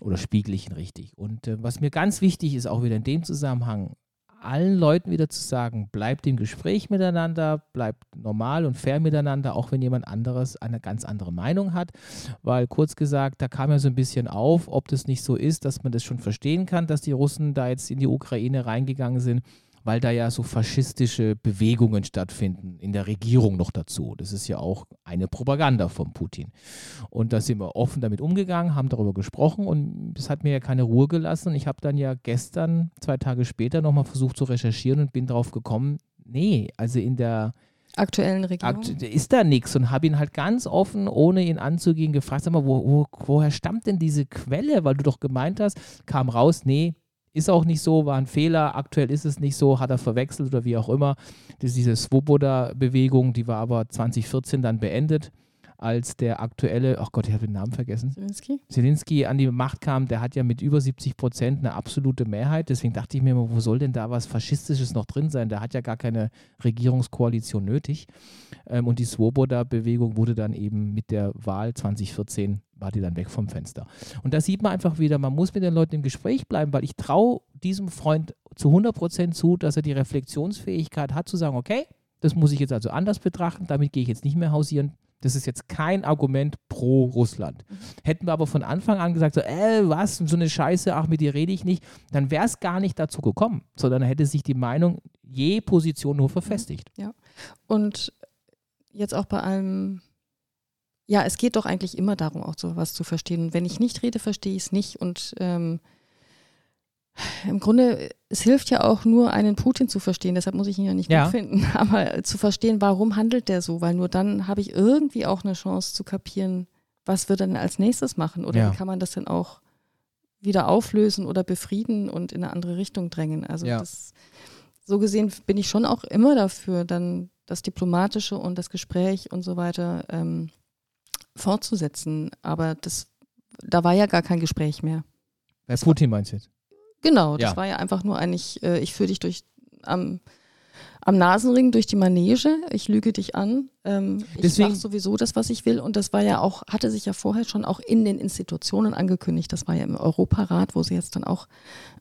A: oder spiegle ich ihn richtig. Und äh, was mir ganz wichtig ist, auch wieder in dem Zusammenhang, allen Leuten wieder zu sagen, bleibt im Gespräch miteinander, bleibt normal und fair miteinander, auch wenn jemand anderes eine ganz andere Meinung hat. Weil kurz gesagt, da kam ja so ein bisschen auf, ob das nicht so ist, dass man das schon verstehen kann, dass die Russen da jetzt in die Ukraine reingegangen sind weil da ja so faschistische Bewegungen stattfinden, in der Regierung noch dazu. Das ist ja auch eine Propaganda von Putin. Und da sind wir offen damit umgegangen, haben darüber gesprochen und es hat mir ja keine Ruhe gelassen. Ich habe dann ja gestern, zwei Tage später, nochmal versucht zu recherchieren und bin darauf gekommen, nee, also in der
B: aktuellen Regierung Akt,
A: ist da nichts und habe ihn halt ganz offen, ohne ihn anzugehen, gefragt, sag mal, wo, wo, woher stammt denn diese Quelle? Weil du doch gemeint hast, kam raus, nee, ist auch nicht so, war ein Fehler, aktuell ist es nicht so, hat er verwechselt oder wie auch immer. Das ist diese Swoboda-Bewegung, die war aber 2014 dann beendet als der aktuelle, ach Gott, ich habe den Namen vergessen.
B: Zelensky?
A: Zelensky an die Macht kam, der hat ja mit über 70 Prozent eine absolute Mehrheit. Deswegen dachte ich mir immer, wo soll denn da was Faschistisches noch drin sein? Der hat ja gar keine Regierungskoalition nötig. Ähm, und die Swoboda-Bewegung wurde dann eben mit der Wahl 2014 war die dann weg vom Fenster. Und da sieht man einfach wieder, man muss mit den Leuten im Gespräch bleiben, weil ich traue diesem Freund zu 100 Prozent zu, dass er die Reflexionsfähigkeit hat, zu sagen, okay, das muss ich jetzt also anders betrachten, damit gehe ich jetzt nicht mehr hausieren, das ist jetzt kein Argument pro Russland. Mhm. Hätten wir aber von Anfang an gesagt, so, äh, was, so eine Scheiße, ach, mit dir rede ich nicht, dann wäre es gar nicht dazu gekommen, sondern hätte sich die Meinung je Position nur verfestigt.
B: Ja. Und jetzt auch bei allem, ja, es geht doch eigentlich immer darum, auch so was zu verstehen. Und wenn ich nicht rede, verstehe ich es nicht. Und ähm, im Grunde, es hilft ja auch nur, einen Putin zu verstehen, deshalb muss ich ihn ja nicht
A: Ja.
B: gut finden, aber zu verstehen, warum handelt der so, weil nur dann habe ich irgendwie auch eine Chance zu kapieren, was wird er denn als nächstes machen oder
A: Ja.
B: wie kann man das denn auch wieder auflösen oder befrieden und in eine andere Richtung drängen. Also
A: Ja.
B: das, so gesehen bin ich schon auch immer dafür, dann das Diplomatische und das Gespräch und so weiter ähm, fortzusetzen. Aber das, da war ja gar kein Gespräch mehr.
A: Bei Putin meinst du jetzt?
B: Genau, das
A: Ja.
B: war ja einfach nur eigentlich, äh, ich führe dich durch am, am Nasenring durch die Manege, ich lüge dich an, ähm, ich
A: Deswegen-
B: mache sowieso das, was ich will. Und das war ja auch, hatte sich ja vorher schon auch in den Institutionen angekündigt. Das war ja im Europarat, wo sie jetzt dann auch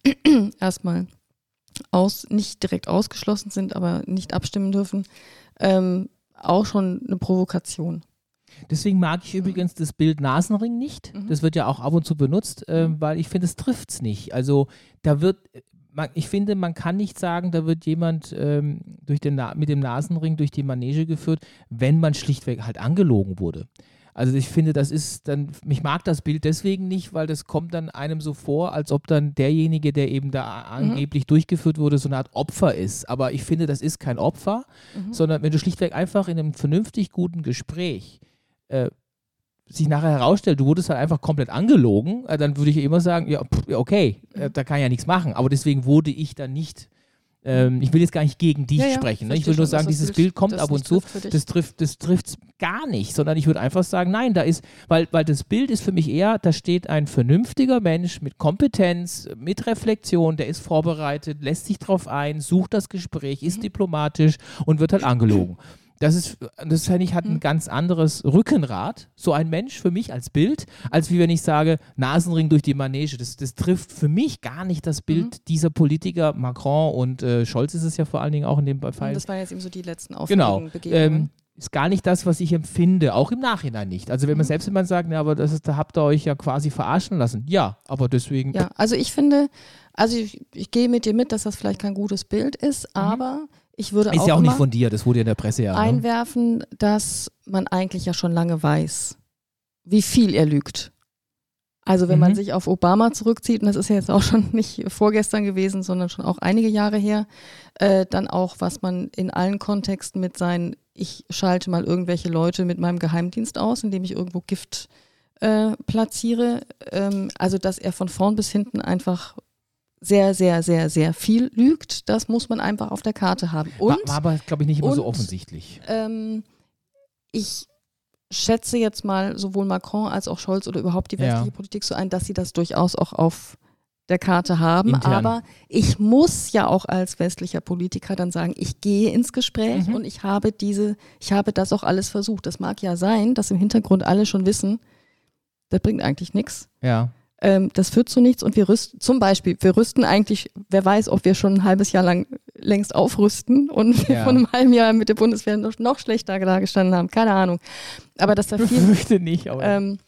B: erstmal aus, nicht direkt ausgeschlossen sind, aber nicht abstimmen dürfen, ähm, auch schon eine Provokation.
A: Deswegen mag ich übrigens das Bild Nasenring nicht.
B: Mhm.
A: Das wird ja auch ab und zu benutzt, äh, weil ich finde, es trifft es nicht. Also da wird, man, ich finde, man kann nicht sagen, da wird jemand ähm, durch den Na mit dem Nasenring durch die Manege geführt, wenn man schlichtweg halt angelogen wurde. Also ich finde, das ist dann, ich mag das Bild deswegen nicht, weil das kommt dann einem so vor, als ob dann derjenige, der eben da angeblich durchgeführt wurde, so eine Art Opfer ist. Aber ich finde, das ist kein Opfer,
B: Mhm.
A: sondern wenn du schlichtweg einfach in einem vernünftig guten Gespräch äh, sich nachher herausstellt, du wurdest halt einfach komplett angelogen, äh, dann würde ich immer sagen, ja, pff, okay, äh,
B: Mhm.
A: da kann ich ja nichts machen. Aber deswegen wurde ich dann nicht, ähm, ich will jetzt gar nicht gegen dich
B: Ja, ja,
A: sprechen. Ne? Ich will nur
B: schon,
A: sagen, dieses
B: Bild-
A: Bild kommt ab und zu.
B: trifft.
A: Das trifft das trifft's gar nicht, sondern ich würde einfach sagen, nein, da ist, weil, weil das Bild ist für mich eher, da steht ein vernünftiger Mensch mit Kompetenz, mit Reflexion, der ist vorbereitet, lässt sich drauf ein, sucht das Gespräch, ist
B: Mhm.
A: diplomatisch und wird halt angelogen. Das ist, das finde ich, hat ein
B: Mhm.
A: ganz anderes Rückenrad, so ein Mensch für mich als Bild, als wie wenn ich sage, Nasenring durch die Manege. Das, das trifft für mich gar nicht das Bild
B: Mhm.
A: dieser Politiker, Macron und äh, Scholz ist es ja vor allen Dingen auch in dem Fall.
B: Das waren jetzt eben so die letzten
A: Genau.
B: aufregenden Begegnungen.
A: Ähm, ist gar nicht das, was ich empfinde, auch im Nachhinein nicht. Also wenn man
B: Mhm.
A: selbst man sagt, na, aber das ist, da habt ihr euch ja quasi verarschen lassen. Ja, aber deswegen.
B: Ja, also ich finde, also ich, ich gehe mit dir mit, dass das vielleicht kein gutes Bild ist, aber ich würde.
A: Ist
B: auch,
A: ja auch nicht von dir, das wurde ja in der Presse ja. Ne?
B: einwerfen, dass man eigentlich ja schon lange weiß, wie viel er lügt. Also wenn
A: Mhm.
B: man sich auf Obama zurückzieht, und das ist ja jetzt auch schon nicht vorgestern gewesen, sondern schon auch einige Jahre her, äh, dann auch, was man in allen Kontexten mit seinen, ich schalte mal irgendwelche Leute mit meinem Geheimdienst aus, indem ich irgendwo Gift äh, platziere. Ähm, also dass er von vorn bis hinten einfach sehr, sehr, sehr, sehr viel lügt, das muss man einfach auf der Karte haben. Und
A: war, war aber, glaube ich, nicht immer so
B: und-
A: offensichtlich.
B: ähm, ich schätze jetzt mal sowohl Macron als auch Scholz oder überhaupt die
A: Ja.
B: westliche Politik so ein, dass sie das durchaus auch auf der Karte haben.
A: Intern.
B: Aber ich muss ja auch als westlicher Politiker dann sagen, ich gehe ins Gespräch
A: Mhm.
B: und ich habe diese, ich habe das auch alles versucht. Das mag ja sein, dass im Hintergrund alle schon wissen, das bringt eigentlich nichts.
A: Ja.
B: Ähm, das führt zu nichts und wir rüsten, zum Beispiel, wir rüsten eigentlich, wer weiß, ob wir schon ein halbes Jahr lang längst aufrüsten und wir
A: Ja.
B: von einem halben Jahr mit der Bundeswehr noch, noch schlechter da gestanden haben, keine Ahnung. Aber dass da
A: Ich
B: viel,
A: fürchte nicht, aber.
B: ähm,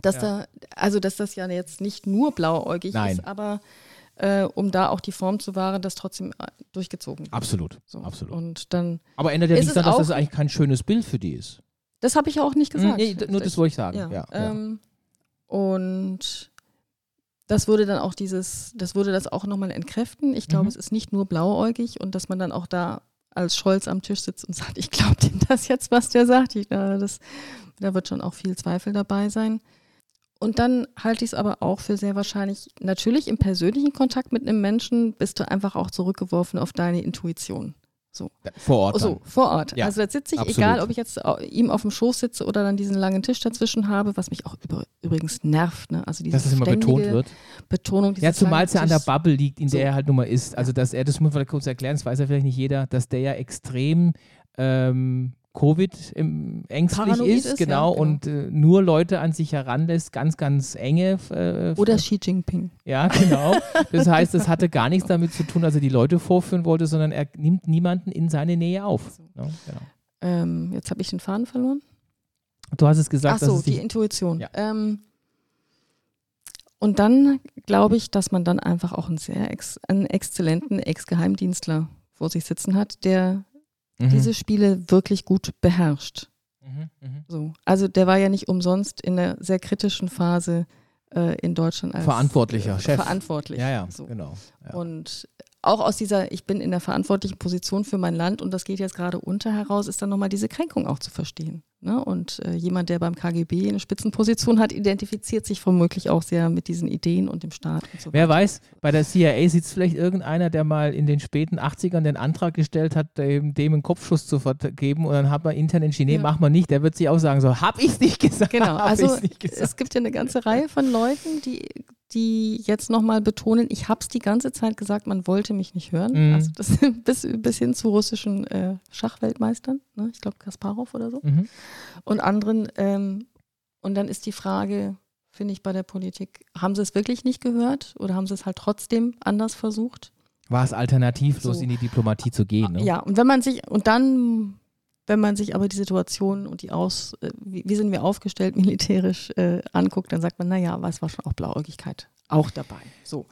B: dass
A: Ja.
B: da, also dass das ja jetzt nicht nur blauäugig
A: Nein.
B: ist, aber äh, um da auch die Form zu wahren, das trotzdem äh, durchgezogen wird.
A: absolut.
B: So.
A: Absolut.
B: Und dann,
A: aber ändert ja nicht daran, dass das eigentlich kein schönes Bild für die ist.
B: das habe ich ja auch nicht gesagt.
A: Nee, nur das wollte ich sagen.
B: Ja,
A: ja.
B: Ähm, und das würde dann auch dieses, das würde das auch nochmal entkräften. Ich glaube,
A: Mhm.
B: es ist nicht nur blauäugig und dass man dann auch da als Scholz am Tisch sitzt und sagt, ich glaube dem das jetzt, was der sagt. Ich, äh, das, da wird schon auch viel Zweifel dabei sein. Und dann halte ich es aber auch für sehr wahrscheinlich, natürlich im persönlichen Kontakt mit einem Menschen bist du einfach auch zurückgeworfen auf deine Intuition.
A: Vor Ort.
B: So,
A: dann.
B: vor Ort.
A: Ja,
B: also da sitze ich,
A: absolut.
B: egal ob ich jetzt ihm auf dem Schoß sitze oder dann diesen langen Tisch dazwischen habe, was mich auch über, übrigens nervt. Ne? Also diese
A: Dass es immer betont wird.
B: Betonung
A: Ja, zumal es ja an der. Bubble liegt, in der
B: So.
A: er halt nun mal ist. Also, dass er, das muss man kurz erklären, das weiß ja vielleicht nicht jeder, dass der ja extrem ähm, Covid im, ängstlich
B: Paranoid
A: ist,
B: ist,
A: genau,
B: ja, genau.
A: und äh, nur Leute an sich heranlässt, ganz, ganz enge. Äh,
B: Oder Xi Jinping.
A: Ja, genau. Das heißt, das hatte gar nichts damit zu tun, dass er die Leute vorführen wollte, sondern er nimmt niemanden in seine Nähe auf. Ja, genau.
B: Ähm, jetzt habe ich den Faden verloren.
A: Du hast es gesagt,
B: Ach so, die Intuition.
A: Ja.
B: Ähm, und dann glaube ich, dass man dann einfach auch einen sehr ex einen exzellenten Ex-Geheimdienstler vor sich sitzen hat, der
A: Mhm.
B: diese Spiele wirklich gut beherrscht.
A: Mhm, mhm.
B: So. Also der war ja nicht umsonst in einer sehr kritischen Phase äh, in Deutschland als
A: Verantwortlicher, Chef.
B: verantwortlich.
A: Ja, ja,
B: So.
A: genau. Ja.
B: Und auch aus dieser, ich bin in der verantwortlichen Position für mein Land und das geht jetzt gerade unter heraus, ist dann nochmal diese Kränkung auch zu verstehen. Ne? Und äh, jemand, der beim KGB eine Spitzenposition hat, identifiziert sich womöglich auch sehr mit diesen Ideen und dem Staat und so
A: Wer
B: weiter.
A: weiß, bei der CIA sitzt vielleicht irgendeiner, der mal in den späten 80ern den Antrag gestellt hat, dem, dem einen Kopfschuss zu vergeben und dann hat man intern entschieden, nee,
B: Ja.
A: mach mal nicht. Der wird sich auch sagen, so, hab ich's nicht gesagt.
B: Genau, also es gibt ja eine ganze Reihe von Leuten, die, die jetzt nochmal betonen, ich habe es die ganze Zeit gesagt, man wollte mich nicht hören.
A: Mhm.
B: Also das bis, bis hin zu russischen äh, Schachweltmeistern, ne? ich glaube Kasparov oder so.
A: Mhm.
B: und anderen. Ähm, und dann ist die Frage, finde ich, bei der Politik, haben sie es wirklich nicht gehört oder haben sie es halt trotzdem anders versucht?
A: War es alternativlos,
B: So.
A: in die Diplomatie zu gehen? Ne?
B: Ja, und wenn man sich, und dann, wenn man sich aber die Situation und die Aus, äh, wie, wie sind wir aufgestellt militärisch äh, anguckt, dann sagt man, naja, aber es war schon auch Blauäugigkeit auch dabei. So.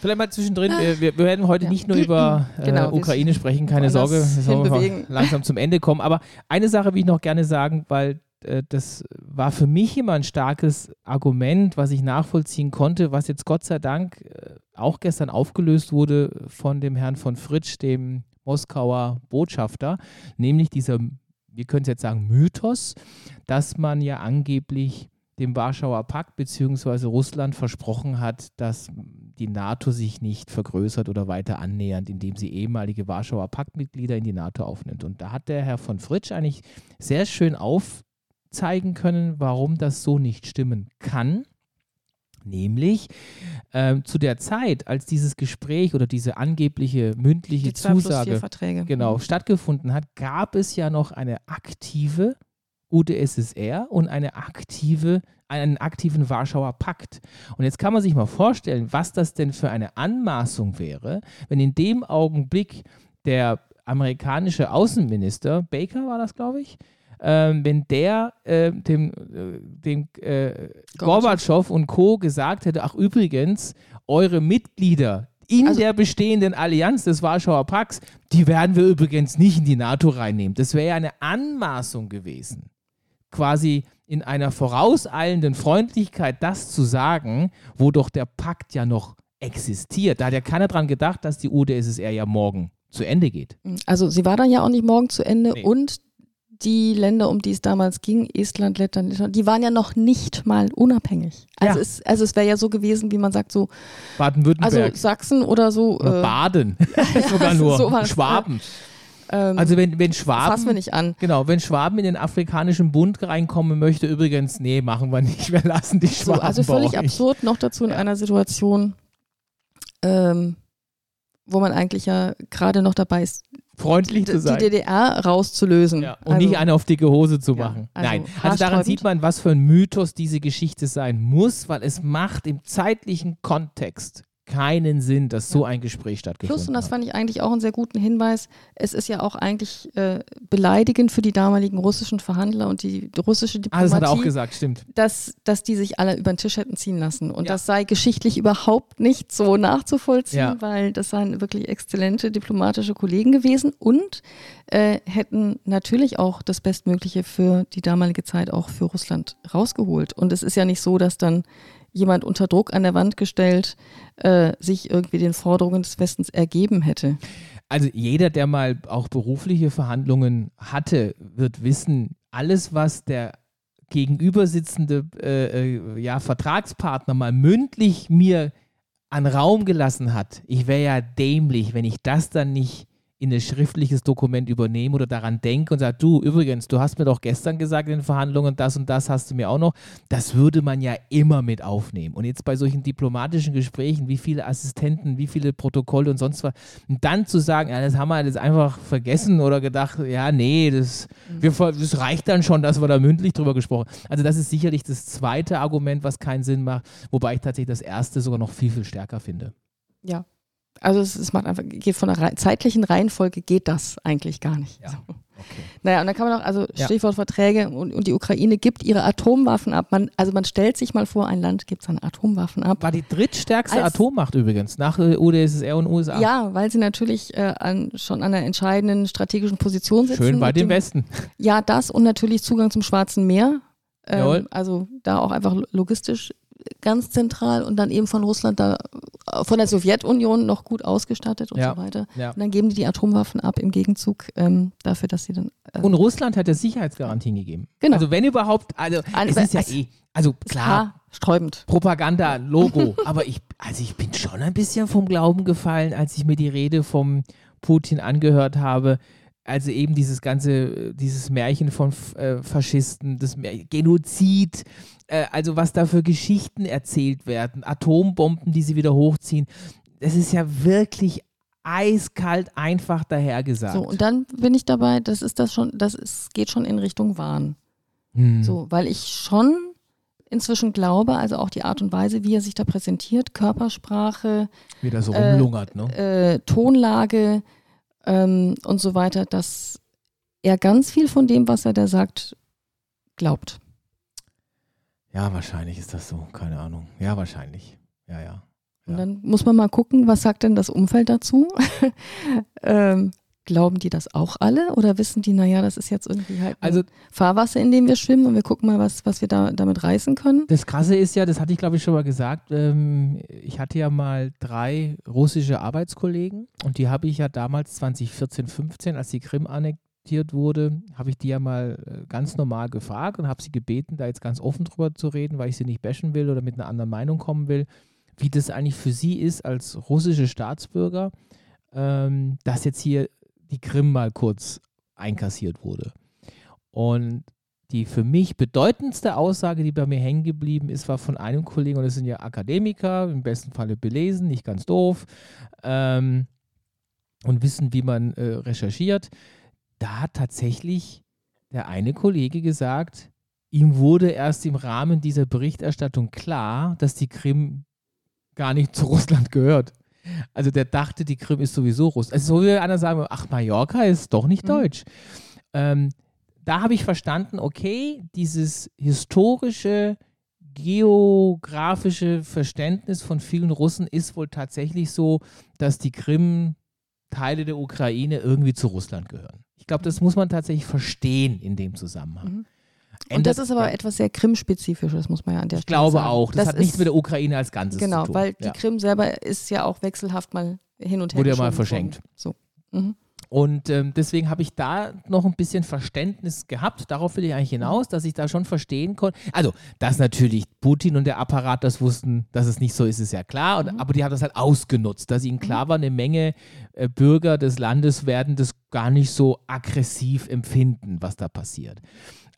A: Vielleicht mal zwischendrin, wir, wir, wir werden heute
B: Ja.
A: nicht nur über äh,
B: Genau,
A: Ukraine sprechen, keine Sorge, wir sollen langsam zum Ende kommen. Aber eine Sache will ich noch gerne sagen, weil äh, das war für mich immer ein starkes Argument, was ich nachvollziehen konnte, was jetzt Gott sei Dank äh, auch gestern aufgelöst wurde von dem Herrn von Fritsch, dem Moskauer Botschafter, nämlich dieser, wir können es jetzt sagen, Mythos, dass man ja angeblich dem Warschauer Pakt bzw. Russland versprochen hat, dass die NATO sich nicht vergrößert oder weiter annähernd, indem sie ehemalige Warschauer Paktmitglieder in die NATO aufnimmt. Und da hat der Herr von Fritsch eigentlich sehr schön aufzeigen können, warum das so nicht stimmen kann. Nämlich ähm, zu der Zeit, als dieses Gespräch oder diese angebliche mündliche
B: Die
A: Zusage genau, stattgefunden hat, gab es ja noch eine aktive UdSSR und eine aktive, einen aktiven Warschauer Pakt. Und jetzt kann man sich mal vorstellen, was das denn für eine Anmaßung wäre, wenn in dem Augenblick der amerikanische Außenminister, Baker war das, glaube ich, ähm, wenn der äh, dem, dem äh, Gorbatschow und Co. gesagt hätte, ach übrigens, eure Mitglieder in
B: Also-
A: der bestehenden Allianz des Warschauer Pakts, die werden wir übrigens nicht in die NATO reinnehmen. Das wäre ja eine Anmaßung gewesen, quasi in einer vorauseilenden Freundlichkeit das zu sagen, wo doch der Pakt ja noch existiert. Da hat ja keiner dran gedacht, dass die UdSSR ja morgen zu Ende geht.
B: Also sie war dann ja auch nicht morgen zu Ende
A: Nee.
B: und die Länder, um die es damals ging, Estland, Lettland, Litauen, die waren ja noch nicht mal unabhängig. Also
A: Ja.
B: es, also es wäre ja so gewesen, wie man sagt, so, also
A: Baden-Württemberg.
B: Sachsen oder so.
A: oder
B: äh,
A: Baden. Sogar nur.
B: sowas,
A: Schwaben.
B: ähm,
A: Also wenn, wenn Schwaben.
B: fassen wir nicht an.
A: Genau, wenn Schwaben in den afrikanischen Bund reinkommen möchte, übrigens, nee, machen wir nicht. Wir lassen die
B: So,
A: Schwaben
B: also
A: bei
B: völlig absurd, noch dazu in
A: Ja.
B: einer Situation, ähm, wo man eigentlich ja gerade noch dabei ist,
A: Freundlich
B: die,
A: zu
B: die
A: sein.
B: DDR rauszulösen.
A: Ja, und
B: also,
A: nicht eine auf dicke Hose zu
B: Ja,
A: machen.
B: also
A: Nein, also daran sieht man, was für ein Mythos diese Geschichte sein muss, weil es macht im zeitlichen Kontext keinen Sinn, dass so ein Gespräch stattgefunden
B: Plus, und das
A: hat.
B: fand ich eigentlich auch einen sehr guten Hinweis, es ist ja auch eigentlich äh, beleidigend für die damaligen russischen Verhandler und die, russische
A: Ah,
B: Diplomatie,
A: das hat er auch gesagt, stimmt.
B: dass, dass die sich alle über den Tisch hätten ziehen lassen. Und
A: Ja.
B: das sei geschichtlich überhaupt nicht so nachzuvollziehen,
A: Ja.
B: weil das seien wirklich exzellente diplomatische Kollegen gewesen und äh, hätten natürlich auch das Bestmögliche für die damalige Zeit auch für Russland rausgeholt. Und es ist ja nicht so, dass dann jemand unter Druck an der Wand gestellt äh, sich irgendwie den Forderungen des Westens ergeben hätte.
A: Also jeder, der mal auch berufliche Verhandlungen hatte, wird wissen, alles, was der gegenübersitzende äh, äh, ja, Vertragspartner mal mündlich mir an Raum gelassen hat, ich wäre ja dämlich, wenn ich das dann nicht in ein schriftliches Dokument übernehme oder daran denke und sage, du, übrigens, du hast mir doch gestern gesagt in den Verhandlungen, das und das hast du mir auch noch. Das würde man ja immer mit aufnehmen. Und jetzt bei solchen diplomatischen Gesprächen, wie viele Assistenten, wie viele Protokolle und sonst was, und dann zu sagen, ja, das haben wir jetzt einfach vergessen oder gedacht, ja, nee, das, wir, ver- das reicht dann schon, dass wir da mündlich drüber gesprochen haben. Also das ist sicherlich das zweite Argument, was keinen Sinn macht, wobei ich tatsächlich das erste sogar noch viel, viel stärker finde.
B: Ja. Also es, es macht einfach, geht von der zeitlichen Reihenfolge geht das eigentlich gar nicht.
A: Ja.
B: So.
A: Okay.
B: Naja, und dann kann man auch, also
A: Ja.
B: Stichwort Verträge und, und die Ukraine gibt ihre Atomwaffen ab. Man, also man stellt sich mal vor, ein Land gibt seine Atomwaffen ab.
A: War die drittstärkste
B: Als-
A: Atommacht übrigens, nach UdSSR und USA.
B: Ja, weil sie natürlich äh, an, schon an einer entscheidenden strategischen Position sitzen.
A: Schön bei dem Westen.
B: Ja, das und natürlich Zugang zum Schwarzen Meer. Ähm, also da auch einfach lo- logistisch ganz zentral und dann eben von Russland da, von der Sowjetunion noch gut ausgestattet und
A: Ja,
B: so weiter.
A: ja.
B: Und dann geben die die Atomwaffen ab im Gegenzug ähm, dafür, dass sie dann. Äh,
A: Und Russland hat ja Sicherheitsgarantien gegeben.
B: Genau.
A: Also wenn überhaupt, also
B: An-
A: es ist ja
B: es-
A: eh, also
B: ist
A: klar,
B: haarsträubend.
A: Propaganda, Logo, aber ich, also ich bin schon ein bisschen vom Glauben gefallen, als ich mir die Rede vom Putin angehört habe. Also eben dieses ganze, dieses Märchen von äh, Faschisten, das Mär Genozid, äh, also was da für Geschichten erzählt werden, Atombomben, die sie wieder hochziehen. Das ist ja wirklich eiskalt einfach dahergesagt.
B: So, und dann bin ich dabei, das ist das schon, das ist, geht schon in Richtung Wahn.
A: Hm.
B: So, weil ich schon inzwischen glaube, also auch die Art und Weise, wie er sich da präsentiert, Körpersprache,
A: Wieder so
B: äh,
A: rumlungert, ne?
B: äh, Tonlage ähm, und so weiter, dass er ganz viel von dem, was er da sagt, glaubt.
A: Ja, wahrscheinlich ist das so. Keine Ahnung. Ja, wahrscheinlich. Ja, ja.
B: Und
A: Ja.
B: dann muss man mal gucken, was sagt denn das Umfeld dazu? ähm, glauben die das auch alle oder wissen die, naja, das ist jetzt irgendwie halt ein
A: Also
B: Fahrwasser, in dem wir schwimmen und wir gucken mal, was, was wir da damit reißen können?
A: das Krasse ist ja, das hatte ich glaube ich schon mal gesagt, ähm, ich hatte ja mal drei russische Arbeitskollegen und die habe ich ja damals 2014, 15, als die Krim annektiert wurde, habe ich die ja mal äh, ganz normal gefragt und habe sie gebeten, da jetzt ganz offen drüber zu reden, weil ich sie nicht bashen will oder mit einer anderen Meinung kommen will, wie das eigentlich für sie ist als russische Staatsbürger, ähm, dass jetzt hier die Krim mal kurz einkassiert wurde. Und die für mich bedeutendste Aussage, die bei mir hängen geblieben ist, war von einem Kollegen, und das sind ja Akademiker, im besten Falle belesen, nicht ganz doof, ähm, und wissen, wie man äh, recherchiert. Da hat tatsächlich der eine Kollege gesagt, ihm wurde erst im Rahmen dieser Berichterstattung klar, dass die Krim gar nicht zu Russland gehört. Also der dachte, die Krim ist sowieso Russland. Also so wie einer sagen, ach, Mallorca ist doch nicht
B: Mhm.
A: deutsch. Ähm, da habe ich verstanden, okay, dieses historische, geografische Verständnis von vielen Russen ist wohl tatsächlich so, dass die Krim Teile der Ukraine irgendwie zu Russland gehören. Ich glaube, das muss man tatsächlich verstehen in dem Zusammenhang.
B: Mhm. Und das ist aber etwas sehr Krim-spezifisches, muss man ja an der
A: ich
B: Stelle
A: glaube
B: sagen.
A: auch. Das, hat nichts mit der Ukraine als Ganzes
B: Genau,
A: zu tun.
B: weil die
A: ja.
B: Krim selber ist ja auch wechselhaft mal hin und her
A: Wurde ja mal verschenkt.
B: worden. So. Mhm.
A: Und ähm, deswegen habe ich da noch ein bisschen Verständnis gehabt. Darauf will ich eigentlich hinaus, dass ich da schon verstehen konnte. Also, dass natürlich Putin und der Apparat das wussten, dass es nicht so ist, ist ja klar. Und,
B: Mhm.
A: Aber die haben das halt ausgenutzt, dass ihnen klar war, eine Menge äh, Bürger des Landes werden das gar nicht so aggressiv empfinden, was da passiert.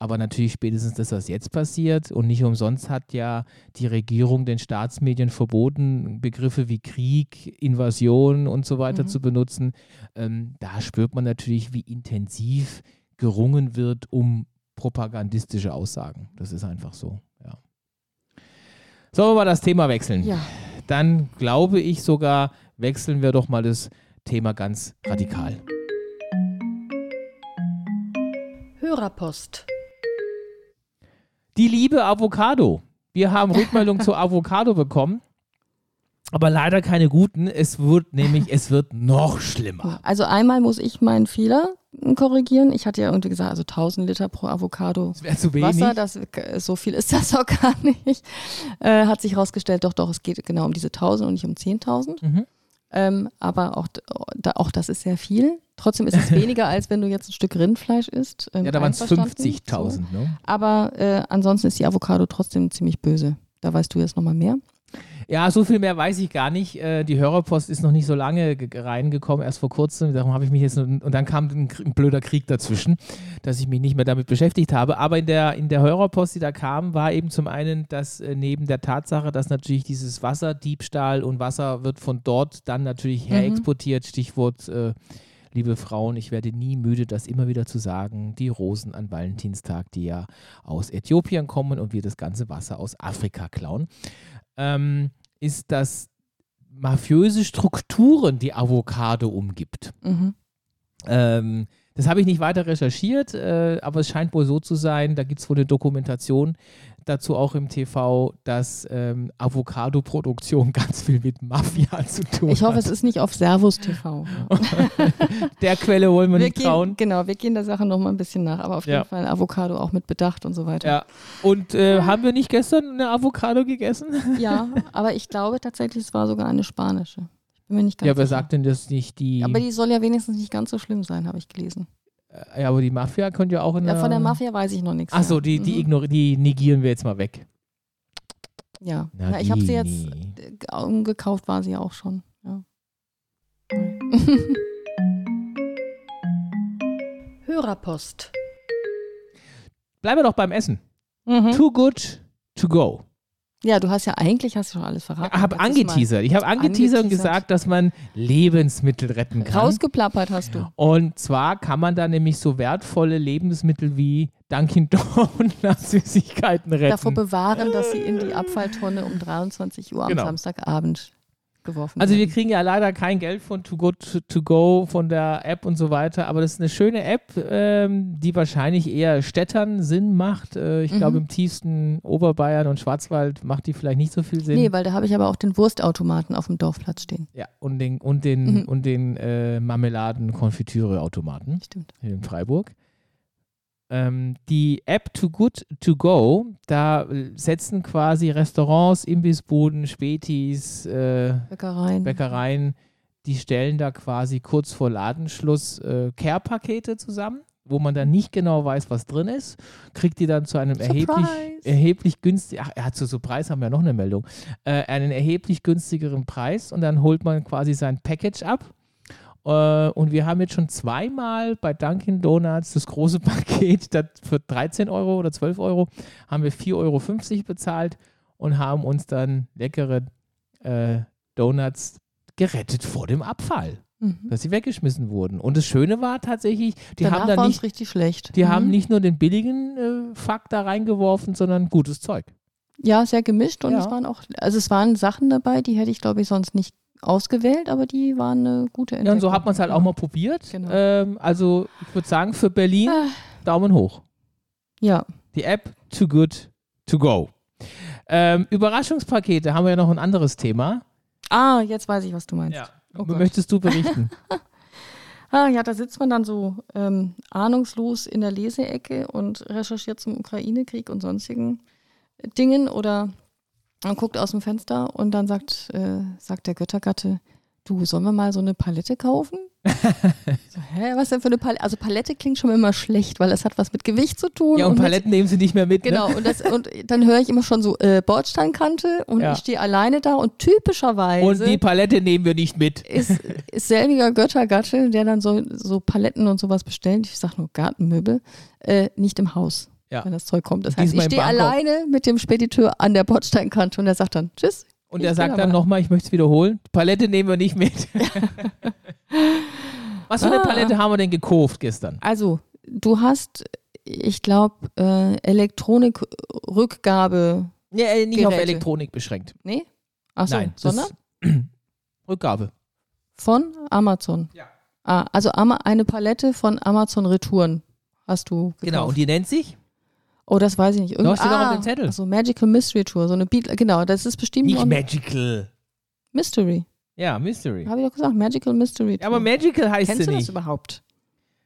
A: Aber natürlich spätestens das, was jetzt passiert und nicht umsonst hat ja die Regierung den Staatsmedien verboten, Begriffe wie Krieg, Invasion und so weiter
B: Mhm.
A: zu benutzen. Ähm, da spürt man natürlich, wie intensiv gerungen wird um propagandistische Aussagen. Das ist einfach so, ja. Sollen wir mal das Thema wechseln?
B: Ja,
A: Dann glaube ich sogar, wechseln wir doch mal das Thema ganz radikal.
B: Hörerpost.
A: Die liebe Avocado. Wir haben Rückmeldung zur Avocado bekommen, aber leider keine guten. Es wird nämlich, es wird noch schlimmer.
B: Also einmal muss ich meinen Fehler korrigieren. Ich hatte ja irgendwie gesagt, also 1000 Liter pro Avocado
A: Es wäre zu wenig.
B: Wasser, das, so viel ist das auch gar nicht. Äh, hat sich herausgestellt, doch, doch, es geht genau um diese 1000 und nicht um 10.000.
A: Mhm.
B: Ähm, aber auch, auch das ist sehr viel. Trotzdem ist es weniger, als wenn du jetzt ein Stück Rindfleisch isst. Ähm,
A: Ja, da waren es
B: einverstanden.
A: 50.000.
B: So.
A: Ne?
B: Aber äh, ansonsten ist die Avocado trotzdem ziemlich böse. Da weißt du jetzt nochmal mehr.
A: Ja, so viel mehr weiß ich gar nicht. Äh, die Hörerpost ist noch nicht so lange ge- reingekommen, erst vor kurzem. Darum habe ich mich jetzt. Und dann kam ein, blöder Krieg dazwischen, dass ich mich nicht mehr damit beschäftigt habe. Aber in der, in der Hörerpost, die da kam, war eben zum einen, dass äh, neben der Tatsache, dass natürlich dieses Wasserdiebstahl und Wasser wird von dort dann natürlich her
B: Mhm.
A: exportiert, Stichwort. Äh, Liebe Frauen, ich werde nie müde, das immer wieder zu sagen, die Rosen an Valentinstag, die ja aus Äthiopien kommen und wir das ganze Wasser aus Afrika klauen ähm, ist, dass mafiöse Strukturen die Avocado umgibt.
B: Mhm.
A: Ähm, das habe ich nicht weiter recherchiert, äh, aber es scheint wohl so zu sein, da gibt es wohl eine Dokumentation, dazu auch im TV, dass ähm, Avocado-Produktion ganz viel mit Mafia zu tun
B: Ich hoffe,
A: hat.
B: es ist nicht auf Servus TV.
A: Der Quelle wollen wir,
B: Wir
A: nicht
B: gehen,
A: trauen.
B: genau, wir gehen der Sache noch mal ein bisschen nach, aber auf
A: Ja.
B: jeden Fall Avocado auch mit Bedacht und so weiter.
A: Ja. Und äh, haben wir nicht gestern eine Avocado gegessen?
B: Ja, aber ich glaube tatsächlich, es war sogar eine spanische. Ich bin mir nicht ganz
A: Ja, wer
B: sicher.
A: sagt denn das nicht die.
B: Aber die soll ja wenigstens nicht ganz so schlimm sein, habe ich gelesen.
A: Äh, ja, aber die Mafia könnte ja auch in
B: Ja,
A: der.
B: von der Mafia weiß ich noch nichts.
A: Achso, die, die,
B: Mhm.
A: die negieren wir jetzt mal weg.
B: Ja, ja ich habe sie jetzt äh, umgekauft, war sie ja auch schon. Ja. Hörerpost.
A: Bleiben wir doch beim Essen.
B: Mhm.
A: Too good to go.
B: Ja, du hast ja eigentlich hast du schon alles verraten.
A: Ich habe angeteasert. Ich habe angeteasert und gesagt, dass man Lebensmittel retten kann.
B: Rausgeplappert hast du.
A: Und zwar kann man da nämlich so wertvolle Lebensmittel wie Dunkin' Donuts Süßigkeiten retten.
B: Davor bewahren, dass sie in die Abfalltonne um 23 Uhr am
A: Genau.
B: Samstagabend geworfen
A: Also wir
B: werden.
A: kriegen ja leider kein Geld von Too Good to, to Go, von der App und so weiter, aber das ist eine schöne App, ähm, die wahrscheinlich eher Städtern Sinn macht. Äh, ich
B: Mhm.
A: glaube im tiefsten Oberbayern und Schwarzwald macht die vielleicht nicht so viel Sinn.
B: Nee, weil da habe ich aber auch den Wurstautomaten auf dem Dorfplatz stehen.
A: ja, und den, und den,
B: Mhm.
A: und den äh, Marmeladen-Konfitüre-Automaten
B: Stimmt.
A: in Freiburg. Ähm, die App Too Good To Go, da äh, setzen quasi Restaurants, Imbissbuden, Spätis, äh,
B: Bäckereien.
A: Bäckereien, die stellen da quasi kurz vor Ladenschluss äh, Care-Pakete zusammen, wo man dann nicht genau weiß, was drin ist, kriegt die dann zu einem erheblich, erheblich günstig, ach, hat zu so Preis, haben wir noch eine Meldung, äh, einen erheblich günstigeren Preis und dann holt man quasi sein Package ab. Äh, und wir haben jetzt schon zweimal bei Dunkin' Donuts das große Paket das für 13 Euro oder 12 Euro haben wir 4,50 Euro bezahlt und haben uns dann leckere äh, Donuts gerettet vor dem Abfall,
B: Mhm.
A: dass sie weggeschmissen wurden. Und das Schöne war tatsächlich, die
B: Danach
A: haben dann nicht,
B: richtig schlecht.
A: die
B: Mhm.
A: haben nicht nur den billigen äh, Fakt da reingeworfen, sondern gutes Zeug.
B: Ja, sehr gemischt und
A: Ja.
B: es waren auch, also es waren Sachen dabei, die hätte ich glaube ich sonst nicht ausgewählt, aber die waren eine gute Entdeckung.
A: Ja, und so hat man es halt auch mal probiert.
B: Genau.
A: Ähm, also ich würde sagen, für Berlin
B: Ah.
A: Daumen hoch.
B: Ja,
A: Die App Too Good To Go. Ähm, Überraschungspakete haben wir ja noch ein anderes Thema.
B: ah, jetzt weiß ich, was du meinst. Oh Gott.
A: Möchtest du berichten?
B: Ah, ja, da sitzt man dann so ähm, ahnungslos in der Leseecke und recherchiert zum Ukraine-Krieg und sonstigen Dingen oder man guckt aus dem Fenster und dann sagt, äh, sagt der Göttergatte, du, sollen wir mal so eine Palette kaufen? so, hä, was denn für eine Palette? Also Palette klingt schon immer schlecht, weil es hat was mit Gewicht zu tun.
A: ja, und
B: mit-
A: Paletten nehmen sie nicht mehr mit.
B: Genau,
A: Ne?
B: und, das, und dann höre ich immer schon so äh, Bordsteinkante und
A: Ja.
B: ich stehe alleine da und typischerweise
A: Und die Palette nehmen wir nicht mit.
B: ist, ist selbiger Göttergatte, der dann so, so Paletten und sowas bestellt, ich sag nur Gartenmöbel, äh, nicht im Haus,
A: Ja.
B: wenn das Zeug kommt. Das heißt,
A: Diesmal
B: ich stehe alleine mit dem Spediteur an der Bordsteinkante und der sagt dann Tschüss.
A: Und er sagt dann nochmal, ich möchte es wiederholen, Palette nehmen wir nicht mit. Was für eine
B: Ah.
A: Palette haben wir denn gekauft gestern?
B: Also, du hast, ich glaube, äh, Elektronikrückgabe.
A: Ja, äh, nicht auf
B: Geräte.
A: Elektronik beschränkt.
B: Nee? Achso,
A: Nein,
B: sondern
A: Rückgabe.
B: von Amazon.
A: Ja.
B: Ah, also eine Palette von Amazon Retouren hast du gekauft.
A: Genau, und die nennt sich?
B: Oh, das weiß ich nicht. Irgend
A: Doch, steht doch auf
B: ah,
A: dem Zettel.
B: Also Magical Mystery Tour, so eine Beat, genau, das ist bestimmt
A: Nicht Magical.
B: Mystery.
A: Ja, Mystery.
B: Habe ich doch gesagt, Magical Mystery Tour.
A: Ja, aber Magical heißt
B: Kennst
A: sie
B: du das
A: nicht.
B: überhaupt?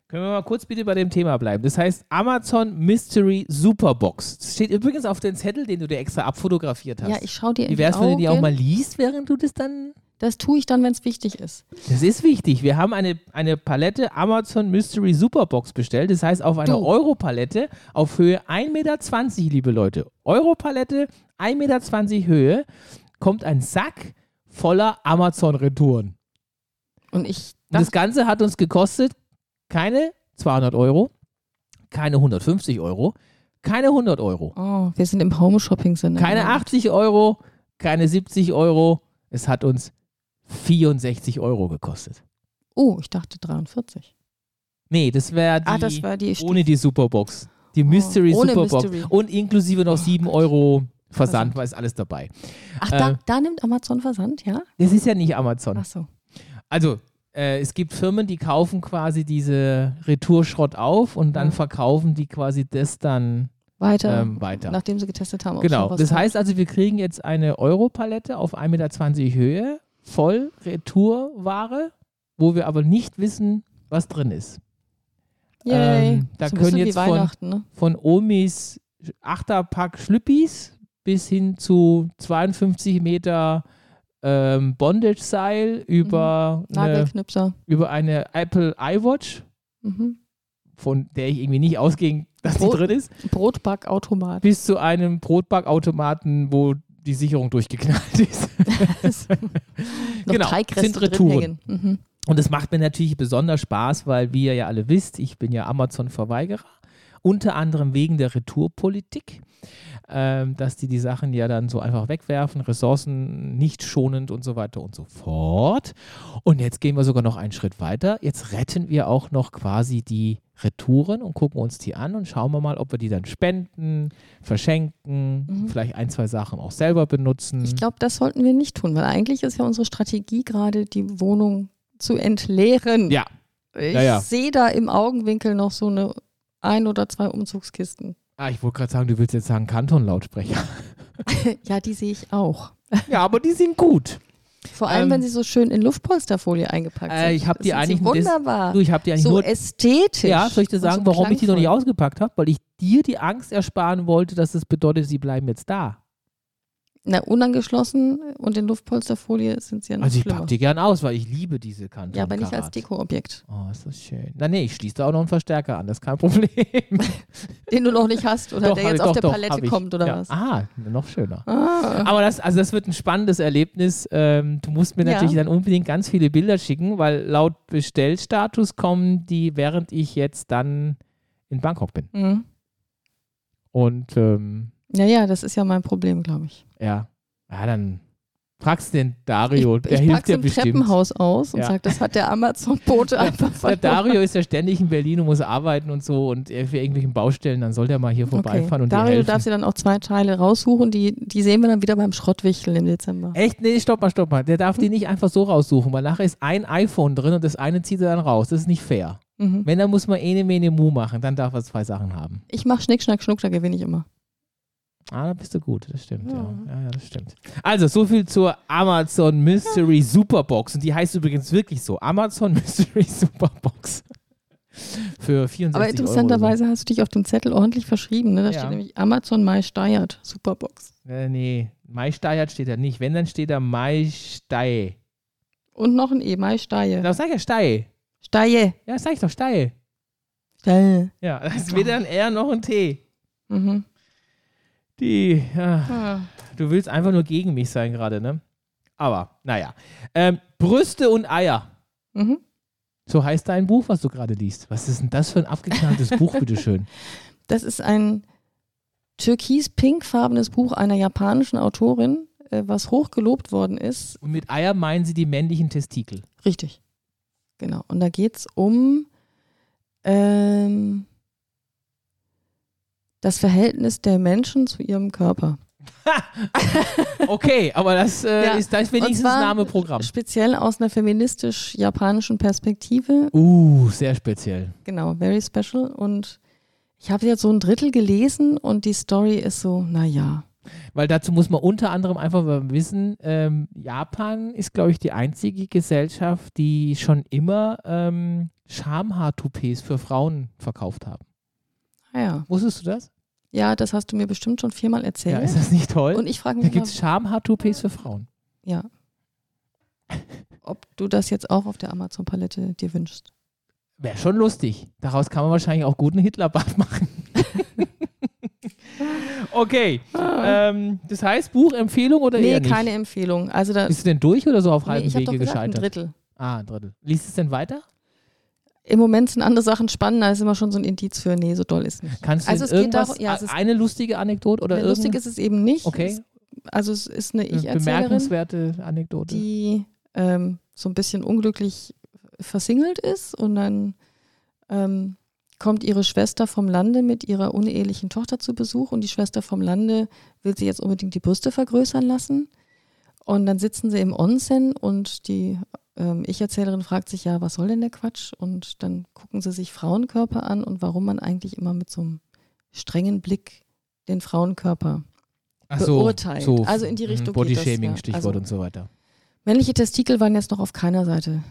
A: Können wir mal kurz bitte bei dem Thema bleiben. Das heißt Amazon Mystery Superbox. Das steht übrigens auf dem Zettel, den du dir extra abfotografiert hast.
B: Ja, ich schau dir in
A: Wie wär's, wenn du die auch mal liest, während du das dann.
B: Das tue ich dann, wenn es wichtig ist.
A: Das ist wichtig. Wir haben eine, eine Palette Amazon Mystery Superbox bestellt. Das heißt, auf einer. Europalette auf Höhe 1,20 Meter, liebe Leute. Europalette, 1,20 Meter Höhe, kommt ein Sack voller Amazon-Retouren.
B: Und ich
A: das
B: dachte,
A: Ganze hat uns gekostet keine 200 Euro, keine 150 Euro, keine 100 Euro,
B: oh, wir sind im Home-Shopping-Sinne.
A: keine 80 Euro, keine 70 Euro. Es hat uns 64 Euro gekostet.
B: Oh, ich dachte 43.
A: Nee, das wäre die,
B: ah, das war die
A: ohne die Superbox. Die Mystery
B: ohne
A: Superbox.
B: Mystery.
A: Und inklusive noch 7 Euro Versand,
B: Versand.
A: weil ist alles dabei.
B: Ach,
A: äh,
B: da, da nimmt Amazon Versand, ja?
A: Das ist ja nicht Amazon.
B: Ach so.
A: Also, äh, es gibt Firmen, die kaufen quasi diese Retourschrott auf und dann
B: Ja.
A: verkaufen die quasi das dann
B: weiter,
A: ähm, weiter.
B: nachdem sie getestet haben.
A: Genau. Das heißt also, wir kriegen jetzt eine Europalette auf 1,20 Meter Höhe, voll Retourware, wo wir aber nicht wissen, was drin ist.
B: Yay.
A: ähm, da
B: so
A: können jetzt von-
B: ne?
A: Von Omis Achterpack Schlüppis bis hin zu 52 Meter ähm, Bondage-Seil über,
B: Mhm.
A: eine, über eine Apple iWatch,
B: Mhm.
A: von der ich irgendwie nicht ausging, dass die
B: Brot-
A: drin ist,
B: Brotbackautomat.
A: bis zu einem Brotbackautomaten, wo die Sicherung durchgeknallt ist. Genau, sind Retouren.
B: Mhm.
A: Und es macht mir natürlich besonders Spaß, weil wie ihr ja alle wisst, ich bin ja Amazon-Verweigerer. Unter anderem wegen der Retourpolitik, ähm, dass die die Sachen ja dann so einfach wegwerfen, Ressourcen nicht schonend und so weiter und so fort. Und jetzt gehen wir sogar noch einen Schritt weiter. Jetzt retten wir auch noch quasi die Retouren und gucken uns die an und schauen wir mal, ob wir die dann spenden, verschenken,
B: Mhm.
A: vielleicht ein, zwei Sachen auch selber benutzen.
B: Ich glaube, das sollten wir nicht tun, weil eigentlich ist ja unsere Strategie gerade, die Wohnung zu entleeren.
A: Ja.
B: Ich
A: Ja, ja.
B: sehe da im Augenwinkel noch so eine ein oder zwei Umzugskisten.
A: Ah, ich wollte gerade sagen, du willst jetzt sagen Kanton-Lautsprecher.
B: ja, die sehe ich auch.
A: ja, aber die sind gut.
B: Vor allem,
A: Ähm,
B: wenn sie so schön in Luftpolsterfolie eingepackt
A: Äh,
B: sind.
A: ich hab die eigentlich des-
B: wunderbar.
A: Du, ich habe die eigentlich
B: so
A: nur.
B: ästhetisch.
A: Ja, soll ich dir sagen,
B: so
A: warum ich die noch nicht
B: klangvoll.
A: ausgepackt habe? Weil ich dir die Angst ersparen wollte, dass es bedeutet, sie bleiben jetzt da.
B: Na, unangeschlossen und in Luftpolsterfolie sind sie ja noch
A: Also ich
B: schlimmer.
A: packe die gern aus, weil ich liebe diese Kanton.
B: Ja, aber nicht als. Dekoobjekt,
A: Oh, ist das schön. Na nee, ich schließe da auch noch einen Verstärker an, das ist kein Problem.
B: den du noch nicht hast oder
A: Doch,
B: der jetzt
A: ich,
B: auf
A: doch,
B: der
A: doch,
B: Palette kommt oder
A: ja.
B: was.
A: Ah, noch schöner.
B: Ah.
A: Aber das, also das wird ein spannendes Erlebnis. Ähm, du musst mir
B: Ja.
A: natürlich dann unbedingt ganz viele Bilder schicken, weil laut Bestellstatus kommen die, während ich jetzt dann in Bangkok bin.
B: Mhm.
A: Und ähm,
B: Ja, ja, das ist ja mein Problem, glaube ich.
A: ja, ja, dann fragst du den Dario,
B: ich
A: der
B: ich
A: hilft dir
B: im
A: bestimmt.
B: Treppenhaus aus und
A: Ja.
B: sag, das hat der Amazon-Bote einfach
A: Der
B: verloren.
A: Dario ist ja ständig in Berlin und muss arbeiten und so und für irgendwelchen Baustellen, dann soll der mal hier
B: Okay.
A: vorbeifahren und dir
B: Dario, du
A: helfen.
B: darfst dir dann auch zwei Teile raussuchen, die, die sehen wir dann wieder beim Schrottwichteln im Dezember.
A: Echt? Nee, stopp mal, stopp mal. Der darf die nicht einfach so raussuchen, weil nachher ist ein iPhone drin und das eine zieht er dann raus. Das ist nicht fair.
B: Mhm.
A: Wenn, dann muss man ene, mene, mu machen. Dann darf er zwei Sachen haben.
B: Ich mach Schnick, Schnack, Schnuck, da gewinne ich immer.
A: Ah, da bist du gut. Das stimmt, ja.
B: Ja.
A: Ja, das stimmt. Also, so viel zur Amazon Mystery Superbox. Und die heißt übrigens wirklich so. Amazon Mystery Superbox. Für 64
B: Aber interessanterweise hast du dich auf dem Zettel ordentlich verschrieben. Ne? Da
A: Ja.
B: steht nämlich Amazon Mai Steyert, Superbox.
A: Äh, nee, Mai Steyert steht da nicht. Wenn, dann steht da Mai Stey.
B: Und noch ein E, Mai Steye.
A: Da sag ich ja Stey.
B: Steye.
A: Ja, sag ich doch Stey.
B: Steye.
A: Ja, das ist weder ein R noch ein T.
B: Mhm.
A: Die, ja,
B: Ah.
A: du willst einfach nur gegen mich sein gerade, ne? Aber, naja. Ähm, Brüste und Eier.
B: Mhm.
A: So heißt dein Buch, was du gerade liest. Was ist denn das für ein abgeknalltes Buch, bitteschön?
B: Das ist ein türkis-pinkfarbenes Buch einer japanischen Autorin, äh, was hoch gelobt worden ist.
A: Und mit Eier meinen sie die männlichen Testikel.
B: Richtig. Genau. Und da geht es um ähm, das Verhältnis der Menschen zu ihrem Körper.
A: Okay, aber das äh,
B: Ja,
A: ist das ist wenigstens
B: zwar
A: Name Programm.
B: Speziell aus einer feministisch-japanischen Perspektive.
A: Uh, sehr speziell.
B: Genau, very special. Und ich habe jetzt so ein Drittel gelesen und die Story ist so, naja.
A: Weil dazu muss man unter anderem einfach mal wissen, ähm, Japan ist, glaube ich, die einzige Gesellschaft, die schon immer ähm, Schamhaartoupets für Frauen verkauft haben.
B: Naja.
A: Wusstest du das?
B: Ja, das hast du mir bestimmt schon viermal
A: Ja,
B: erzählt.
A: ist das nicht toll?
B: und ich frage
A: da
B: mich,
A: gibt
B: mal,
A: es Schamhaartoupets für Frauen.
B: ja, ob du das jetzt auch auf der Amazon-Palette dir wünschst.
A: Wäre schon lustig. Daraus kann man wahrscheinlich auch guten Hitlerbart machen. okay. Ähm, das heißt, Buchempfehlung oder
B: nee,
A: eher nicht?
B: keine Empfehlung. Also da,
A: Bist du denn durch oder so auf
B: nee,
A: halbem
B: ich habe
A: Wege
B: doch gesagt, ein
A: gescheitert?
B: Drittel.
A: Ah, ein Drittel. Liest es denn weiter?
B: Im Moment sind andere Sachen spannender, ist immer schon so ein Indiz für, nee, so doll ist nicht.
A: Kannst du
B: Also
A: denn
B: es geht
A: irgendwas,
B: darum- ja, es ist-
A: eine lustige Anekdote oder
B: Nee, Lustig ist es eben nicht.
A: Okay.
B: Es, also es ist eine
A: eine
B: Ich-Erzählerin,
A: bemerkenswerte Anekdote?
B: die ähm, so ein bisschen unglücklich versingelt ist und dann ähm, kommt ihre Schwester vom Lande mit ihrer unehelichen Tochter zu Besuch und die Schwester vom Lande will sie jetzt unbedingt die Brüste vergrößern lassen. Und dann sitzen sie im Onsen und die ähm, Ich-Erzählerin fragt sich, ja, was soll denn der Quatsch? Und dann gucken sie sich Frauenkörper an und warum man eigentlich immer mit so einem strengen Blick den Frauenkörper
A: Ach so,
B: beurteilt.
A: so,
B: Also in die
A: mhm,
B: Richtung
A: Body
B: geht das,
A: Shaming,
B: ja.
A: Stichwort
B: Also-
A: und so weiter.
B: Männliche Testikel waren jetzt noch auf keiner Seite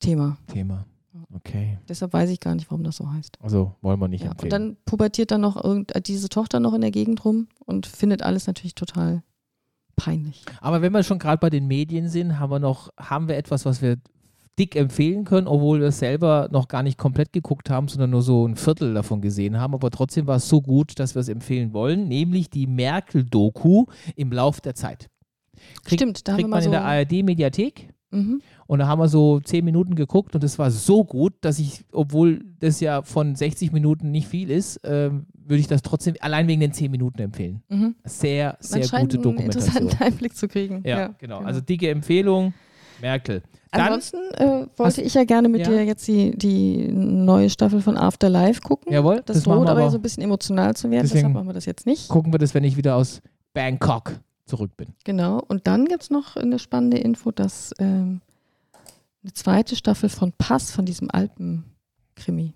B: Thema.
A: Thema. Okay.
B: Deshalb weiß ich gar nicht, warum das so heißt.
A: Also wollen wir nicht
B: Ja.
A: empfehlen.
B: Und dann pubertiert dann noch irgend, äh, diese Tochter noch in der Gegend rum und findet alles natürlich total peinlich.
A: Aber wenn wir schon gerade bei den Medien sind, haben wir noch, haben wir etwas, was wir dick empfehlen können, obwohl wir es selber noch gar nicht komplett geguckt haben, sondern nur so ein Viertel davon gesehen haben. Aber trotzdem war es so gut, dass wir es empfehlen wollen, nämlich die Merkel-Doku im Lauf der Zeit. Krieg-
B: Stimmt, da haben wir
A: Kriegt man
B: so.
A: in der ARD-Mediathek.
B: Mhm.
A: Und da haben wir so zehn Minuten geguckt und es war so gut, dass ich, obwohl das ja von 60 Minuten nicht viel ist, ähm, würde ich das trotzdem allein wegen den zehn Minuten empfehlen.
B: Mhm.
A: Sehr, sehr gute
B: einen
A: Dokumentation.
B: interessanten Einblick zu kriegen.
A: Ja, genau. Also dicke Empfehlung, Merkel. Dann,
B: Ansonsten äh, wollte ich ja gerne mit
A: Ja.
B: dir jetzt die, die neue Staffel von Afterlife gucken.
A: jawohl,
B: Das,
A: das,
B: droht aber. so ein bisschen emotional zu werden,
A: Deswegen-
B: deshalb machen wir das jetzt nicht.
A: gucken wir das, wenn ich wieder aus Bangkok zurück bin.
B: Genau. Und dann gibt es noch eine spannende Info, dass ähm, eine zweite Staffel von Pass, von diesem Alpen-Krimi,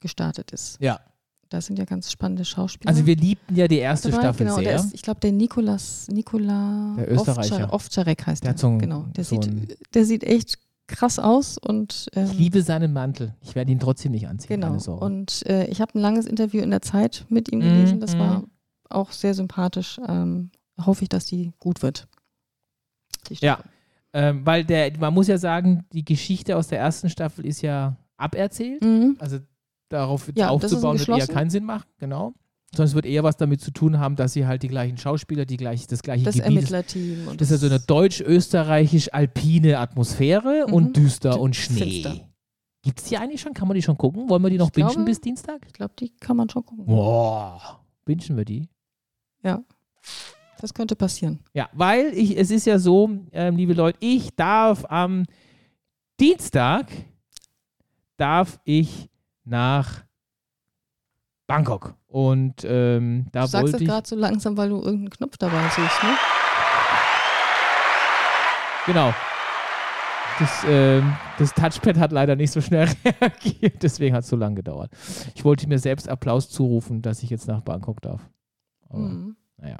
B: gestartet ist.
A: Ja.
B: Da sind ja ganz spannende Schauspieler.
A: Also wir liebten ja die erste
B: dabei.
A: Staffel
B: genau, Der
A: sehr.
B: ist, ich glaube, der Nikolas, Nikola
A: Der Österreicher.
B: Ovtcharek heißt
A: Der
B: der.
A: so ein-
B: genau. Der,
A: so
B: sieht, der sieht echt krass aus und ähm,
A: ich liebe seinen Mantel. Ich werde ihn trotzdem nicht anziehen.
B: Genau. Und äh, ich habe ein langes Interview in der Zeit mit ihm
A: Mhm,
B: gelesen. Das
A: mhm.
B: war auch sehr sympathisch. Ähm, hoffe ich, dass die gut wird. Die
A: Ja. Ähm, weil der, man muss ja sagen, die Geschichte aus der ersten Staffel ist ja aberzählt.
B: Mhm.
A: Also darauf
B: Ja,
A: aufzubauen, wird eher keinen Sinn machen, genau. Es wird eher was damit zu tun haben, dass sie halt die gleichen Schauspieler, die gleich, das gleiche
B: Das
A: Gebiet
B: Ermittlerteam. Und
A: Das ist ja so eine deutsch-österreichisch-alpine Atmosphäre
B: Mhm.
A: und düster
B: D-
A: und Schnee. Gibt es die eigentlich schon? Kann man die schon gucken? Wollen wir die noch
B: Ich
A: bingen
B: glaube-
A: bis Dienstag?
B: Ich glaube, die kann man schon gucken.
A: Boah, bingen wir die?
B: Das könnte passieren.
A: Ja, weil ich, es ist ja so, ähm, liebe Leute, ich darf am Dienstag darf ich nach Bangkok. Und ähm, da
B: du sagst
A: wollte
B: das
A: ich.
B: gerade so langsam, weil du irgendeinen Knopf dabei suchst, ne?
A: Genau. Das, ähm, das Touchpad hat leider nicht so schnell reagiert, deswegen hat es so lange gedauert. Ich wollte mir selbst Applaus zurufen, dass ich jetzt nach Bangkok darf. Aber,
B: Mhm.
A: naja.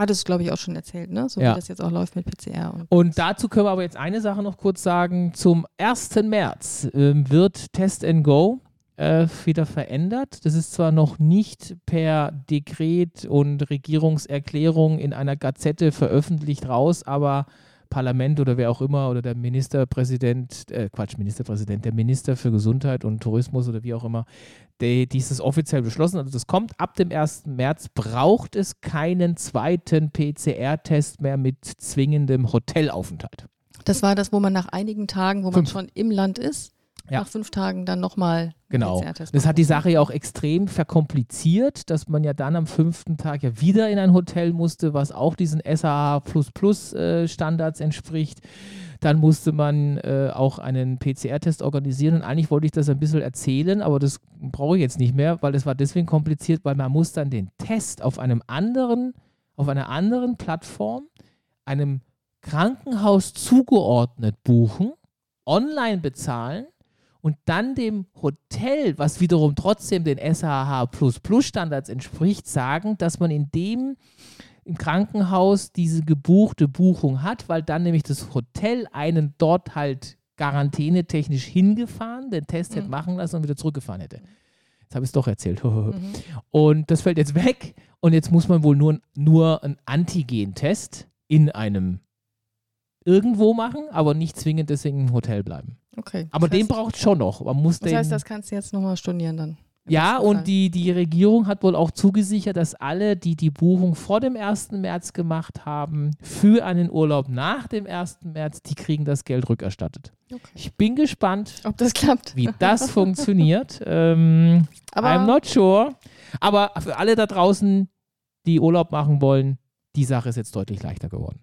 B: Hattest du, glaube ich, auch schon erzählt, ne? So
A: Ja.
B: wie das jetzt auch läuft mit PCR. Und
A: Und dazu können wir aber jetzt eine Sache noch kurz sagen. Zum 1. März ähm, wird Test and Go äh, wieder verändert. Das ist zwar noch nicht per Dekret und Regierungserklärung in einer Gazette veröffentlicht raus, aber Parlament oder wer auch immer oder der Ministerpräsident, äh, Quatsch, Ministerpräsident, der Minister für Gesundheit und Tourismus oder wie auch immer, der, dieses offiziell beschlossen. Also das kommt ab dem 1. März, braucht es keinen zweiten PCR-Test mehr mit zwingendem Hotelaufenthalt.
B: das war das, wo man nach einigen Tagen, wo man
A: Fünf.
B: schon im Land ist,
A: Ja.
B: nach fünf Tagen dann nochmal
A: Genau. Das hat die Sache ja auch extrem verkompliziert, dass man ja dann am fünften Tag ja wieder in ein Hotel musste, was auch diesen SAH äh, Standards entspricht. Dann musste man äh, auch einen PCR-Test organisieren und eigentlich wollte ich das ein bisschen erzählen, aber das brauche ich jetzt nicht mehr, weil es war deswegen kompliziert, weil man muss dann den Test auf einem anderen, auf einer anderen Plattform, einem Krankenhaus zugeordnet buchen, online bezahlen und dann dem Hotel, was wiederum trotzdem den SHH Standards entspricht, sagen, dass man in dem im Krankenhaus diese gebuchte Buchung hat, weil dann nämlich das Hotel einen dort halt quarantänetechnisch hingefahren, den Test hätte
B: Mhm.
A: machen lassen und wieder zurückgefahren hätte. Jetzt habe ich es doch erzählt.
B: Mhm.
A: Und das fällt jetzt weg und jetzt muss man wohl nur, nur einen Antigen-Test in einem irgendwo machen, aber nicht zwingend deswegen im Hotel bleiben.
B: Okay.
A: Aber
B: das
A: den braucht schon noch. Man muss
B: Das heißt, das kannst du jetzt nochmal stornieren dann.
A: ja, und die, die Regierung hat wohl auch zugesichert, dass alle, die die Buchung vor dem 1. März gemacht haben, für einen Urlaub nach dem 1. März, die kriegen das Geld rückerstattet.
B: Okay.
A: Ich bin gespannt,
B: Ob das klappt.
A: wie das funktioniert. Ähm,
B: Aber
A: I'm not sure. Aber für alle da draußen, die Urlaub machen wollen, die Sache ist jetzt deutlich leichter geworden.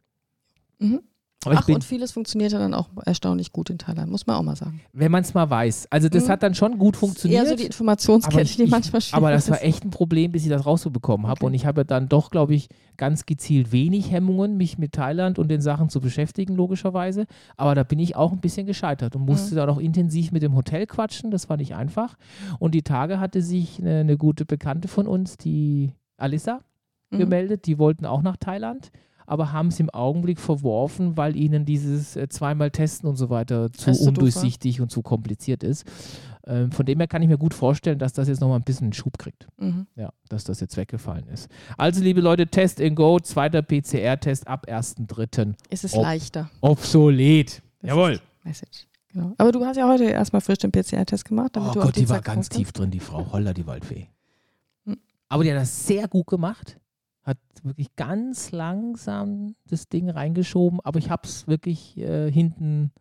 B: Mhm.
A: Aber
B: Ach,
A: bin,
B: und vieles funktioniert ja dann auch erstaunlich gut in Thailand, muss man auch mal sagen.
A: wenn man es mal weiß. Also das
B: Mhm.
A: hat dann schon gut funktioniert.
B: Eher so die Informationskette,
A: ich-
B: die
A: ich-
B: manchmal schwierig
A: Aber das war
B: ist.
A: echt ein Problem, bis ich das rausbekommen habe.
B: Okay.
A: Und ich habe dann doch, glaube ich, ganz gezielt wenig Hemmungen, mich mit Thailand und den Sachen zu beschäftigen, logischerweise. Aber da bin ich auch ein bisschen gescheitert und musste
B: Mhm.
A: dann auch intensiv mit dem Hotel quatschen. Das war nicht einfach. Und die Tage hatte sich eine, eine gute Bekannte von uns, die Alissa
B: Mhm.
A: gemeldet. Die wollten auch nach Thailand, aber haben es im Augenblick verworfen, weil ihnen dieses äh, zweimal Testen und so weiter zu
B: war.
A: undurchsichtig und zu kompliziert ist. Ähm, von dem her kann ich mir gut vorstellen, dass das jetzt nochmal ein bisschen einen Schub kriegt.
B: Mhm.
A: Ja, dass das jetzt weggefallen ist. Also, liebe Leute, Test in Go, zweiter PCR-Test ab 1.3.
B: Es ist
A: Ob-
B: leichter.
A: Obsolet.
B: Das
A: Jawohl.
B: Message. Genau. Aber du hast ja heute erstmal frisch den PCR-Test gemacht. Damit
A: Oh
B: du
A: Gott, die war ganz tief drin, die Frau Holler, die Waldfee.
B: Hm.
A: Aber die hat das sehr gut gemacht. Hat wirklich ganz langsam das Ding reingeschoben, aber ich habe es wirklich äh, hinten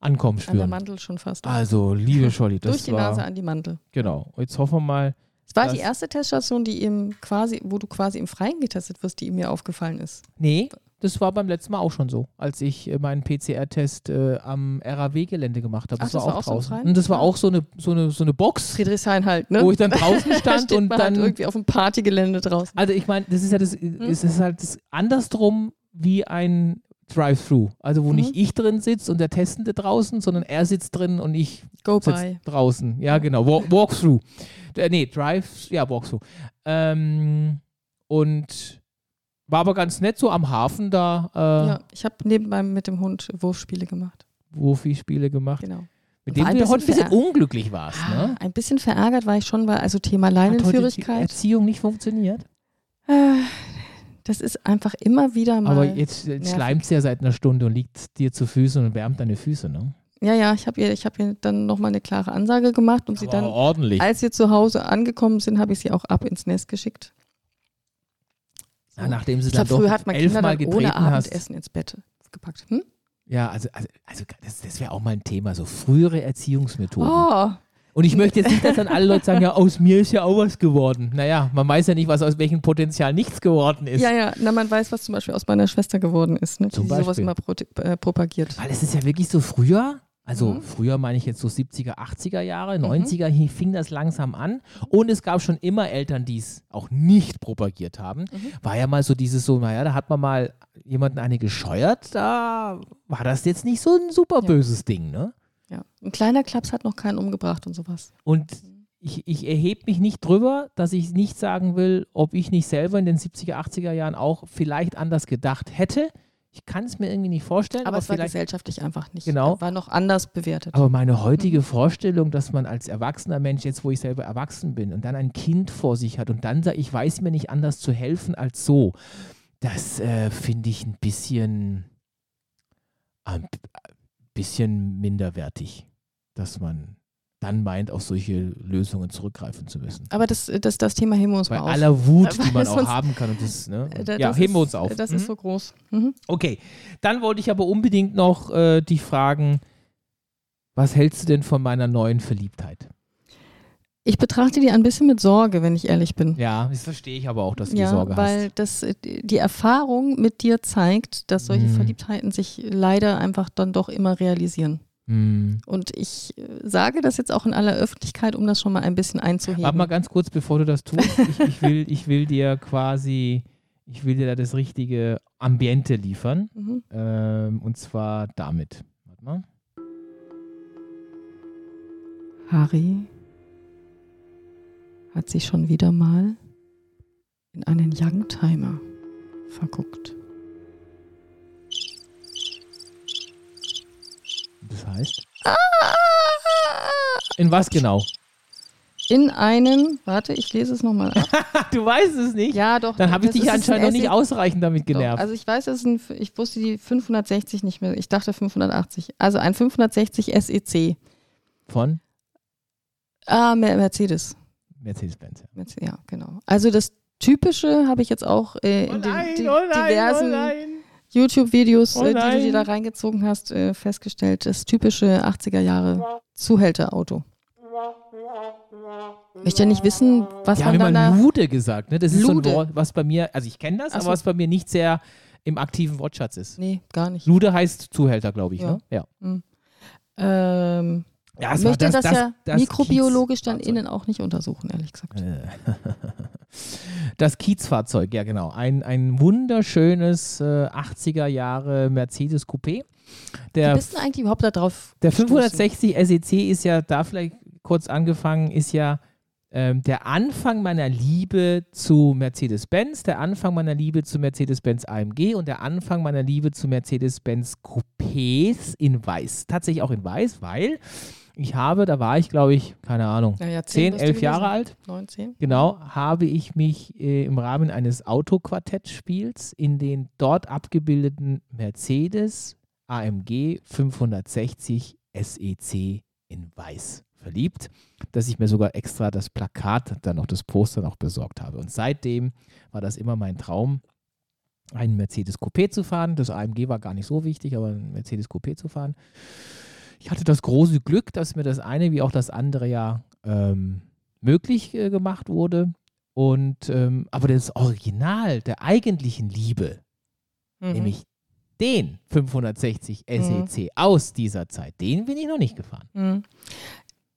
A: ankommen
B: An der
A: spüren.
B: Mandel schon fast.
A: Also, liebe Scholli, das
B: Durch die
A: war,
B: Nase an die Mandel.
A: genau. Jetzt hoffen wir mal,
B: Es war die erste Teststation, die im quasi, wo du quasi im Freien getestet wirst, die mir aufgefallen ist.
A: nee, das war beim letzten Mal auch schon so, als ich äh, meinen PCR-Test äh, am RAW-Gelände gemacht habe.
B: Ach,
A: Das,
B: das
A: war
B: war
A: auch
B: auch so im
A: draußen.
B: Freien?
A: Und das war auch so eine, so eine, so eine Box,
B: Friedrichshain halt, ne?
A: wo ich dann draußen stand und
B: man
A: dann
B: halt irgendwie auf dem Partygelände draußen.
A: Also ich meine, das ist ja das,
B: Hm?
A: es ist halt das andersrum wie ein Drive-Thru. Also wo
B: Mhm.
A: nicht ich drin sitze und der Testende draußen, sondern er sitzt drin und ich
B: Go
A: sitze draußen. Ja, genau. Walk, Walkthrough. Äh, nee, Drive, ja, Walkthrough. Ähm, und war aber ganz nett so am Hafen da äh,
B: Ja, ich habe nebenbei mit dem Hund Wurfspiele gemacht.
A: Wurfi-Spiele gemacht.
B: Genau.
A: Mit dem du heute ein
B: bisschen
A: unglücklich warst, ne?
B: Ein bisschen verärgert war ich schon, weil also Thema
A: Hat
B: Leinenführigkeit.
A: Erziehung nicht funktioniert.
B: Äh, Das ist einfach immer wieder mal.
A: Aber jetzt, jetzt schleimt sie ja seit einer Stunde und liegt dir zu Füßen und wärmt deine Füße, ne?
B: ja, ja, ich habe ihr, ich hab ihr dann nochmal eine klare Ansage gemacht und sie
A: Aber
B: dann,
A: ordentlich.
B: als wir zu Hause angekommen sind, habe ich sie auch ab ins Nest geschickt.
A: Ja, nachdem sie
B: ich
A: dann
B: glaube, früher
A: doch
B: hat man Kinder
A: elfmal
B: dann ohne
A: hast.
B: Abendessen ins Bett gepackt. Hm?
A: Ja, also, also, also das, das wäre auch mal ein Thema, so frühere Erziehungsmethoden.
B: Oh,
A: Und ich möchte jetzt nicht, dass dann alle Leute sagen, ja, aus mir ist ja auch was geworden. Naja, man weiß ja nicht, was aus welchem Potenzial nichts geworden ist.
B: ja, ja, na, man weiß, was zum Beispiel aus meiner Schwester geworden ist, ne? die sowas immer pro, äh, propagiert.
A: Weil es ist ja wirklich so früher, also
B: Mhm.
A: früher meine ich jetzt so 70er, 80er Jahre, 90er hier fing das langsam an und es gab schon immer Eltern, die es auch nicht propagiert haben.
B: Mhm.
A: War ja mal so dieses so, naja, da hat man mal jemanden eine gescheuert, da war das jetzt nicht so ein super
B: Ja.
A: böses Ding, ne?
B: Ja. Ein kleiner Klaps hat noch keinen umgebracht und sowas.
A: Und ich, ich erhebe mich nicht drüber, dass ich nicht sagen will, ob ich nicht selber in den 70er, 80er Jahren auch vielleicht anders gedacht hätte. Ich kann es mir irgendwie nicht vorstellen,
B: Aber
A: aber,
B: es war gesellschaftlich einfach nicht.
A: Genau.
B: War noch anders bewertet.
A: Aber meine heutige
B: Mhm.
A: Vorstellung, dass man als erwachsener Mensch, jetzt wo ich selber erwachsen bin und dann ein Kind vor sich hat und dann sagt, ich weiß mir nicht anders zu helfen als so, das äh, finde ich ein bisschen, ein bisschen minderwertig, dass man dann meint, auf solche Lösungen zurückgreifen zu müssen.
B: Aber das, das, das Thema heben wir uns
A: Bei
B: mal auf.
A: aller Wut, die
B: Weil
A: man auch haben kann. Und das, ne?
B: Da-
A: ja,
B: das
A: heben wir
B: ist-
A: uns auf.
B: Das
A: Mhm.
B: ist so groß. Mhm.
A: Okay, dann wollte ich aber unbedingt noch äh, dich fragen, was hältst du denn von meiner neuen Verliebtheit?
B: Ich betrachte die ein bisschen mit Sorge, wenn ich ehrlich bin.
A: Ja, das verstehe ich aber auch, dass du
B: ja,
A: die Sorge
B: weil
A: hast.
B: das, äh, die Erfahrung mit dir zeigt, dass solche
A: Mhm.
B: Verliebtheiten sich leider einfach dann doch immer realisieren.
A: Hm.
B: Und ich äh, sage das jetzt auch in aller Öffentlichkeit, um das schon mal ein bisschen einzuheben.
A: Warte mal ganz kurz, bevor du das tust. Ich, ich, will, ich will dir quasi, ich will dir da das richtige Ambiente liefern.
B: Mhm.
A: Ähm, und zwar damit. Warte mal.
B: Harry hat sich schon wieder mal in einen Youngtimer verguckt.
A: Das heißt? In was genau?
B: In einen, warte, ich lese es nochmal ab.
A: du weißt es nicht.
B: Ja, doch.
A: Dann habe ich dich anscheinend
B: ein
A: noch nicht ausreichend damit
B: Doch,
A: genervt.
B: Also ich weiß, es ein, ich wusste die 560 nicht mehr. Ich dachte 580. Also ein 560 SEC.
A: Von
B: Ah, Mer- Mercedes.
A: Mercedes-Benz. ja.
B: Merce- Ja, genau. Also das Typische habe ich jetzt auch äh, in den di diversen YouTube-Videos,
A: Oh
B: äh, die du dir da reingezogen hast, äh, festgestellt. Das typische 80er Jahre Zuhälterauto. Ich möchte ja nicht wissen, was
A: Die
B: man
A: haben
B: dann
A: immer
B: da...
A: Lude gesagt. Ne? Das ist
B: Lude.
A: so ein Wort, was bei mir, also ich kenne das,
B: Ach
A: aber
B: so.
A: was bei mir nicht sehr im aktiven Wortschatz ist.
B: Nee, gar nicht.
A: Lude heißt Zuhälter, glaube ich.
B: Ja.
A: Ne? Ja.
B: Ähm,
A: ja
B: ich möchte das, ja
A: das
B: mikrobiologisch dann innen auch nicht untersuchen, ehrlich gesagt.
A: Das Kiezfahrzeug, ja genau. Ein, ein wunderschönes äh, 80er Jahre Mercedes Coupé.
B: Wie
A: Der,
B: bist du eigentlich überhaupt da drauf
A: der
B: gestoßen?
A: 560 SEC ist ja, da vielleicht kurz angefangen, ist ja ähm, der Anfang meiner Liebe zu Mercedes-Benz, der Anfang meiner Liebe zu Mercedes-Benz AMG und der Anfang meiner Liebe zu Mercedes-Benz Coupés in Weiß. Tatsächlich auch in Weiß, weil ich habe, da war ich glaube ich, keine Ahnung,
B: Ja, ja,
A: 10,
B: bist du
A: 11 Jahre alt.
B: 19.
A: Genau, habe ich mich äh, im Rahmen eines Autoquartettspiels in den dort abgebildeten Mercedes AMG 560 SEC in Weiß verliebt, dass ich mir sogar extra das Plakat, dann noch das Poster noch besorgt habe. Und seitdem war das immer mein Traum, einen Mercedes Coupé zu fahren. Das AMG war gar nicht so wichtig, aber ein Mercedes Coupé zu fahren. Ich hatte das große Glück, dass mir das eine wie auch das andere ja ähm, möglich äh, gemacht wurde. Und ähm, aber das Original der eigentlichen Liebe,
B: Mhm.
A: nämlich den 560 SEC E aus dieser Zeit, den bin ich noch nicht gefahren.
B: Mhm.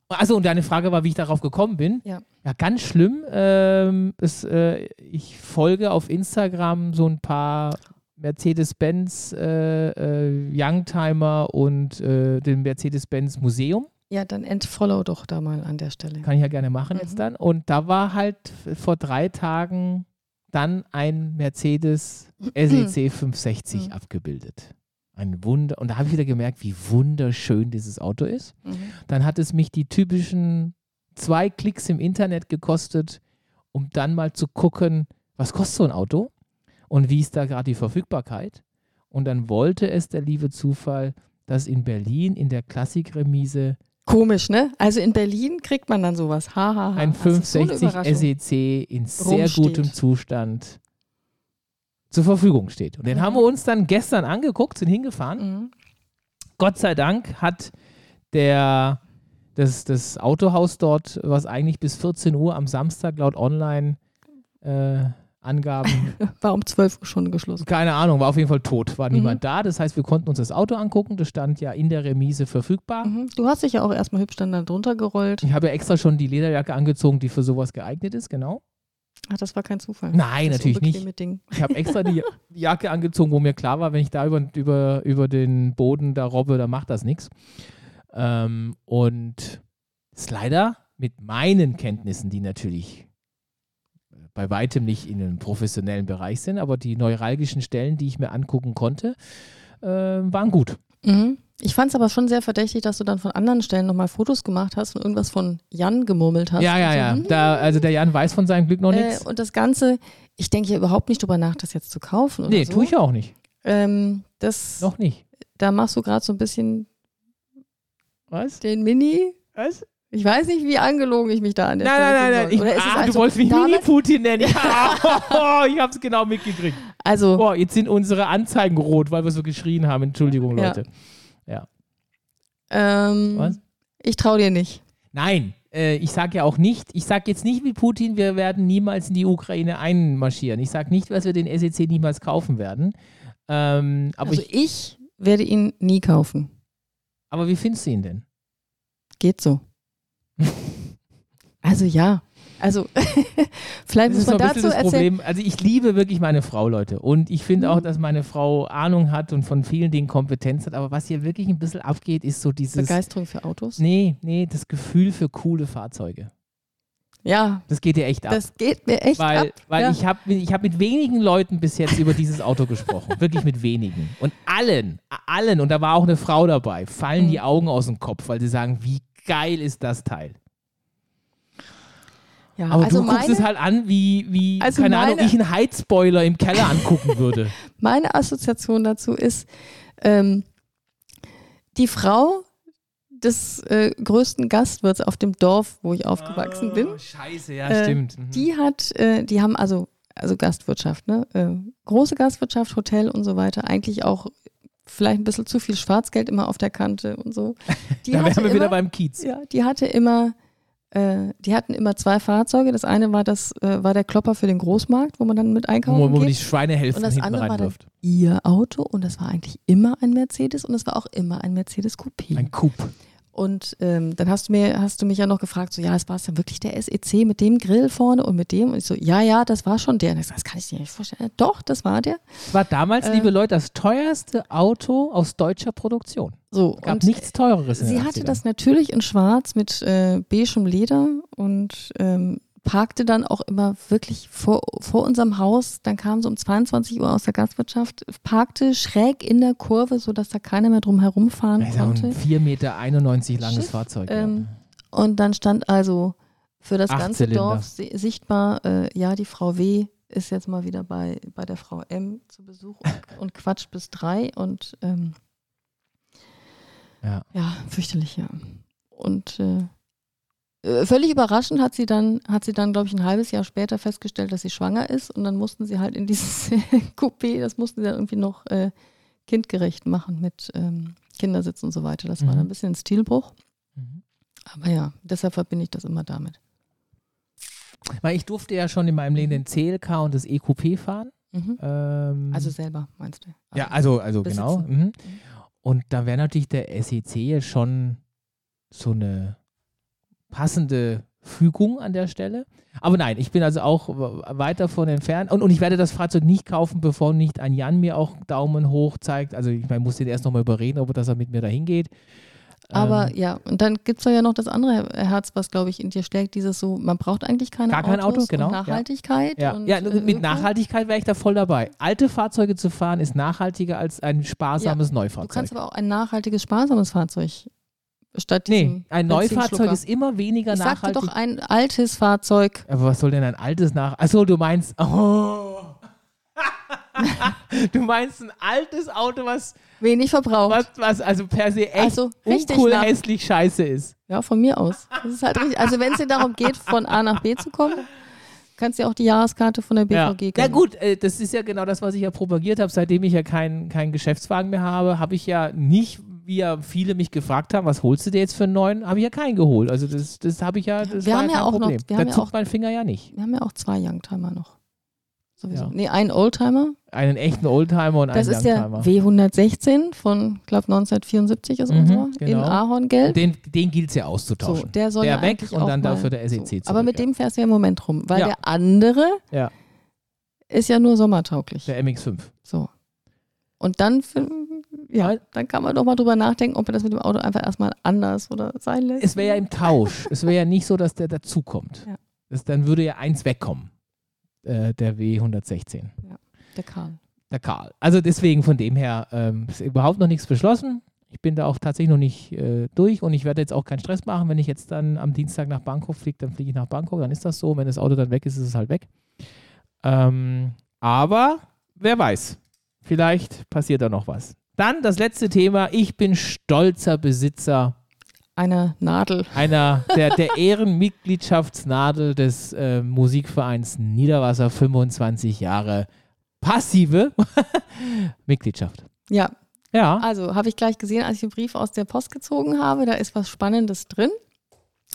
A: Also und deine Frage war, wie ich darauf gekommen bin.
B: Ja.
A: Ja, ganz schlimm. Ähm, es, äh, ich folge auf Instagram so ein paar Mercedes-Benz äh, äh, Youngtimer und äh, dem Mercedes-Benz Museum.
B: Ja, dann entfollow doch da mal an der Stelle.
A: Kann ich ja gerne machen
B: Mhm.
A: jetzt dann. Und da war halt vor drei Tagen dann ein Mercedes SEC 560
B: Mhm.
A: abgebildet. Ein Wunder. Und da habe ich wieder gemerkt, wie wunderschön dieses Auto ist.
B: Mhm.
A: Dann hat es mich die typischen zwei Klicks im Internet gekostet, um dann mal zu gucken, was kostet so ein Auto und wie ist da gerade die Verfügbarkeit. Und dann wollte es der liebe Zufall, dass in Berlin in der Klassikremise
B: Komisch, ne? Also in Berlin kriegt man dann sowas. Ha, ha, ha.
A: ein
B: Also so
A: 560. SEC in sehr
B: Rumsteht.
A: gutem Zustand zur Verfügung steht. Und den
B: Mhm.
A: haben wir uns dann gestern angeguckt, sind hingefahren.
B: Mhm.
A: Gott sei Dank hat der, das, das Autohaus dort, was eigentlich bis 14 Uhr am Samstag laut Online-Angaben,
B: War um 12 Uhr schon geschlossen.
A: keine Ahnung, war auf jeden Fall tot, war
B: Mhm.
A: niemand da. Das heißt, wir konnten uns das Auto angucken. Das stand ja in der Remise verfügbar.
B: Mhm. Du hast dich ja auch erstmal hübsch dann da drunter gerollt.
A: Ich habe ja extra schon die Lederjacke angezogen, die für sowas geeignet ist, genau.
B: Ach, das war kein Zufall.
A: Nein,
B: Das
A: natürlich nicht.
B: Ding.
A: Ich habe extra die Jacke angezogen, wo mir klar war, wenn ich da über, über, über den Boden da robbe, dann macht das nichts. Ähm, und ist leider mit meinen Kenntnissen, die natürlich bei weitem nicht in einem professionellen Bereich sind, aber die neuralgischen Stellen, die ich mir angucken konnte, äh, waren gut.
B: Mhm. Ich fand es aber schon sehr verdächtig, dass du dann von anderen Stellen nochmal Fotos gemacht hast und irgendwas von Jan gemurmelt hast.
A: Ja, ja,
B: so,
A: ja.
B: hm,
A: Da, also der Jan weiß von seinem Glück noch
B: äh,
A: nichts.
B: und das Ganze, ich denke ja überhaupt nicht drüber nach, das jetzt zu kaufen. Oder
A: Nee,
B: so.
A: tue ich auch nicht.
B: Ähm, das,
A: Noch nicht.
B: da machst du gerade so ein bisschen
A: Was?
B: den Mini.
A: Was?
B: Ich weiß nicht, wie angelogen ich mich da an der
A: Nein, nein, nein, nein. Ich, ah, du
B: also
A: wolltest mich Mini-Putin nennen. Ja, ich habe es genau mitgekriegt.
B: Also,
A: Boah, jetzt sind unsere Anzeigen rot, weil wir so geschrien haben. Entschuldigung,
B: Ja.
A: Leute.
B: ähm,
A: Was?
B: ich traue dir nicht.
A: Nein, äh, ich sage ja auch nicht, ich sage jetzt nicht wie Putin, wir werden niemals in die Ukraine einmarschieren. Ich sage nicht, dass wir den SEC niemals kaufen werden. Ähm,
B: also
A: ich,
B: ich werde ihn nie kaufen.
A: aber wie findest du ihn denn?
B: Geht so. Also ja. Also vielleicht
A: Das
B: muss man
A: ein
B: dazu erzählen.
A: Problem. Also ich liebe wirklich meine Frau, Leute. Und ich finde
B: Mhm.
A: auch, dass meine Frau Ahnung hat und von vielen Dingen Kompetenz hat. Aber was hier wirklich ein bisschen abgeht, ist so dieses...
B: Begeisterung für Autos.
A: Nee, nee, das Gefühl für coole Fahrzeuge.
B: Ja,
A: Das geht ihr echt ab.
B: das geht mir echt
A: weil
B: ab.
A: weil
B: ja.
A: ich habe ich hab mit wenigen Leuten bis jetzt über dieses Auto gesprochen. Wirklich mit wenigen. Und allen, allen, und da war auch eine Frau dabei, fallen
B: Mhm.
A: die Augen aus dem Kopf, weil sie sagen, wie geil ist das Teil.
B: ja,
A: Aber
B: also
A: du guckst
B: meine,
A: es halt an, wie, wie
B: Also
A: keine Ahnung,
B: meine-
A: ich einen Heizboiler im Keller angucken würde.
B: meine Assoziation dazu ist, ähm, die Frau des äh, größten Gastwirts auf dem Dorf, wo ich aufgewachsen bin,
A: Oh, Scheiße, ja,
B: Äh,
A: stimmt. Mhm.
B: die hat, äh, die haben also, also Gastwirtschaft, ne? Äh, große Gastwirtschaft, Hotel und so weiter, eigentlich auch vielleicht ein bisschen zu viel Schwarzgeld immer auf der Kante und so. Die
A: da wären wir wieder
B: immer-
A: beim Kiez.
B: Ja, die hatte immer, äh, die hatten immer zwei Fahrzeuge. Das eine war das, äh, war der Klopper für den Großmarkt, wo man dann mit einkaufen
A: Wo, wo man die
B: geht.
A: Schweinehälften
B: Und das
A: hinten
B: andere war dann ihr Auto und das war eigentlich immer ein Mercedes und es war auch immer ein Mercedes Coupé.
A: Ein Coupe.
B: Und ähm, dann hast du mir, hast du mich ja noch gefragt, so ja, das war es ja wirklich der SEC mit dem Grill vorne und mit dem. Und ich so, ja, ja, das war schon der. Und ich so, das kann ich dir nicht vorstellen. Doch, das war der.
A: War damals,
B: Äh,
A: liebe Leute, das teuerste Auto aus deutscher Produktion.
B: So,
A: Gab
B: und
A: nichts teureres. in
B: sie hatte
A: 80ern.
B: das natürlich in schwarz mit äh, beigem Leder und ähm, parkte dann auch immer wirklich vor, vor unserem Haus. Dann kam so um 22 Uhr aus der Gastwirtschaft, parkte schräg in der Kurve, sodass da keiner mehr drum herumfahren
A: ja
B: konnte.
A: ein 4,91 Meter langes
B: Schiff,
A: Fahrzeug.
B: ähm, Und dann stand also für das
A: Acht
B: ganze
A: Zylinder.
B: Dorf si- sichtbar, äh, ja, die Frau W. ist jetzt mal wieder bei, bei der Frau M. zu Besuch und, und quatscht bis drei und ähm,
A: ja.
B: ja, fürchterlich, ja. Und äh, völlig überraschend hat sie dann, hat sie dann, glaube ich, ein halbes Jahr später festgestellt, dass sie schwanger ist und dann mussten sie halt in dieses Coupé, das mussten sie dann irgendwie noch äh, kindgerecht machen mit ähm, Kindersitz und so weiter. Das war
A: Mhm.
B: dann ein bisschen ein Stilbruch.
A: Mhm.
B: Aber ja, deshalb verbinde ich das immer damit.
A: Weil ich durfte ja schon in meinem Leben den CLK und das EQP fahren.
B: Mhm.
A: Ähm,
B: Also selber, meinst du?
A: ja, also, also
B: besitzen.
A: genau. Mhm. Und da wäre natürlich der SEC ja schon so eine passende Fügung an der Stelle. Aber nein, ich bin also auch weit davon entfernt. Und, und ich werde das Fahrzeug nicht kaufen, bevor nicht ein Jan mir auch Daumen hoch zeigt. Also ich meine, muss den erst nochmal überreden, ob er, mit mir dahin geht.
B: Aber
A: Ähm,
B: ja, und dann gibt es ja noch das andere Herz, was, glaube ich, in dir schlägt, dieses so, man braucht eigentlich keine
A: Gar kein
B: Autos
A: Auto, genau, ja.
B: Nachhaltigkeit.
A: ja, ja
B: äh,
A: mit Nachhaltigkeit wäre ich da voll dabei. Alte Fahrzeuge zu fahren ist nachhaltiger als ein sparsames
B: Du
A: Neufahrzeug.
B: kannst aber auch ein nachhaltiges, sparsames Fahrzeug statt
A: nee, ein Neufahrzeug ist immer weniger
B: Ich sagte
A: nachhaltig.
B: doch ein altes Fahrzeug.
A: Aber was soll denn ein altes nach. Achso, du meinst. Oh. du meinst ein altes Auto, was,
B: Wenig verbraucht.
A: was, was also per se echt
B: Also
A: uncool,
B: nach-
A: hässlich, scheiße ist.
B: Ja, von mir aus. Halt richtig. Also wenn es dir darum geht, von A nach B zu kommen, kannst du ja auch die Jahreskarte von der. BVG
A: ja
B: gönnen.
A: gut, äh, das ist ja genau das, was ich ja propagiert habe. Seitdem ich ja keinen keinen Geschäftswagen mehr habe, habe ich ja nicht, wie ja viele mich gefragt haben, was holst du dir jetzt für einen neuen, habe ich ja keinen geholt. Also das, das habe ich ja, das
B: Wir
A: war
B: haben
A: ja
B: ja auch noch-
A: Problem.
B: wir
A: da
B: haben ja
A: zuckt
B: auch-
A: mein Finger ja nicht.
B: Wir haben ja auch zwei Youngtimer noch. Sowieso.
A: Ja.
B: Nee, einen Oldtimer.
A: Einen echten Oldtimer und
B: Das
A: einen
B: ist der
A: Youngtimer.
B: W116 von, glaube 1974 ist
A: Mhm,
B: unserer, in
A: genau.
B: Ahorngelb.
A: Den, den gilt es ja auszutauschen.
B: So, der soll
A: der
B: ja
A: weg und dann dafür der SEC
B: so.
A: zurück.
B: Aber mit
A: ja.
B: dem fährst du ja im Moment rum, weil
A: Ja.
B: der andere
A: Ja.
B: ist ja nur sommertauglich.
A: Der MX5.
B: So. Und dann, für, ja,
A: Ja.
B: dann kann man doch mal drüber nachdenken, ob er das mit dem Auto einfach erstmal anders oder sein lässt.
A: Es wäre ja im Tausch. es wäre ja nicht so, dass der dazukommt.
B: Ja.
A: Das, dann würde ja eins wegkommen. Äh, der W116.
B: der Karl.
A: Der Karl. Also deswegen von dem her ähm, ist überhaupt noch nichts beschlossen. Ich bin da auch tatsächlich noch nicht äh, durch und ich werde jetzt auch keinen Stress machen. Wenn ich jetzt dann am Dienstag nach Bangkok fliege, dann fliege ich nach Bangkok, dann ist das so. Wenn das Auto dann weg ist, ist es halt weg. Ähm, aber wer weiß, vielleicht passiert da noch was. Dann das letzte Thema. Ich bin stolzer Besitzer
B: Eine Nadel.
A: einer der, der Ehrenmitgliedschaftsnadel des äh, Musikvereins Niederwasser 25 Jahre passive Mitgliedschaft.
B: Ja,
A: Ja,
B: also habe ich gleich gesehen, als ich den Brief aus der Post gezogen habe, da ist was Spannendes drin.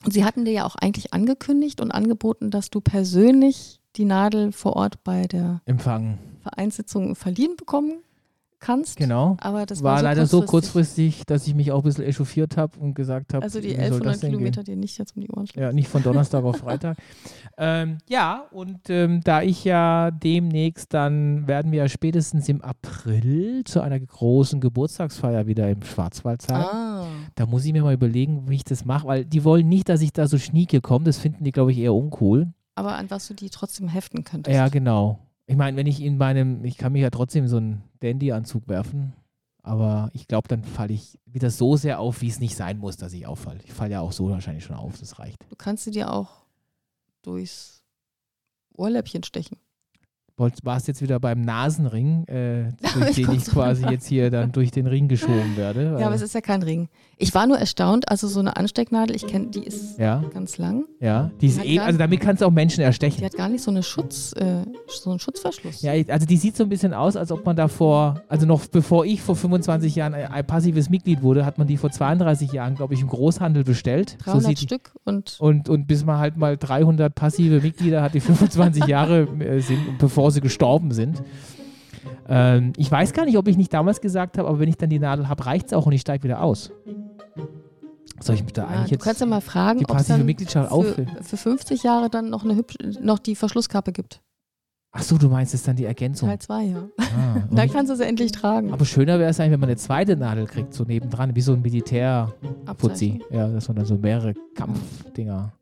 B: Und sie hatten dir ja auch eigentlich angekündigt und angeboten, dass du persönlich die Nadel vor Ort bei der
A: empfangen.
B: Vereinssitzung verliehen bekommen kannst.
A: Genau.
B: Aber das
A: war
B: war, so
A: leider so
B: kurzfristig.
A: kurzfristig, dass ich mich auch ein bisschen echauffiert habe und gesagt habe,
B: Also die
A: wie soll
B: 1100
A: das denn
B: Kilometer dir nicht jetzt um die Ohren schlägt.
A: Ja, nicht von Donnerstag auf Freitag. Ähm, ja, und ähm, da ich ja demnächst dann werden wir ja spätestens im April zu einer großen Geburtstagsfeier wieder im Schwarzwald sein.
B: Ah.
A: Da muss ich mir mal überlegen, wie ich das mache, weil die wollen nicht, dass ich da so schnieke komme. Das finden die, glaube ich, eher uncool.
B: Aber an was du die trotzdem heften könntest.
A: Ja, genau. Ich meine, wenn ich in meinem, ich kann mich ja trotzdem so einen Dandy-Anzug werfen, aber ich glaube, dann falle ich wieder so sehr auf, wie es nicht sein muss, dass ich auffalle. Ich falle ja auch so wahrscheinlich schon auf, das reicht.
B: Du kannst sie dir auch durchs Ohrläppchen stechen.
A: Warst jetzt wieder beim Nasenring, äh, durch den ich
B: so
A: quasi jetzt hier dann durch den Ring geschoben werde.
B: Ja, aber es ist ja kein Ring. Ich war nur erstaunt, also so eine Anstecknadel, ich kenne, die ist
A: ja,
B: ganz lang.
A: ja. Die ist
B: Hat
A: eh, also damit kannst du auch Menschen
B: Die
A: erstechen.
B: hat gar nicht so eine Schutz, äh, so einen Schutzverschluss.
A: Ja, also die sieht so ein bisschen aus, als ob man davor, also noch bevor ich vor 25 Jahren ein, passives Mitglied wurde, hat man die vor 32 Jahren, glaube ich, im Großhandel bestellt. So
B: 300
A: sieht die,
B: Stück und
A: und, und bis man halt mal 300 passive Mitglieder hat, die 25 Jahre äh, sind, bevor sie gestorben sind. Ähm, ich weiß gar nicht, ob ich nicht damals gesagt habe, aber wenn ich dann die Nadel habe, reicht es auch und ich steige wieder aus. Soll ich mich da
B: Ja,
A: eigentlich
B: du
A: jetzt
B: kannst ja mal fragen,
A: die
B: ob es
A: Mitgliedschaft
B: für, für 50 Jahre dann noch, eine hübsch, noch die Verschlusskappe gibt.
A: Ach so, du meinst es dann die Ergänzung.
B: Teil 2, ja.
A: Ah,
B: Dann kannst du sie endlich tragen.
A: aber schöner wäre es eigentlich, wenn man eine zweite Nadel kriegt, so nebendran, wie so ein Militär. Ja, dass man dann so mehrere Kampfdinger.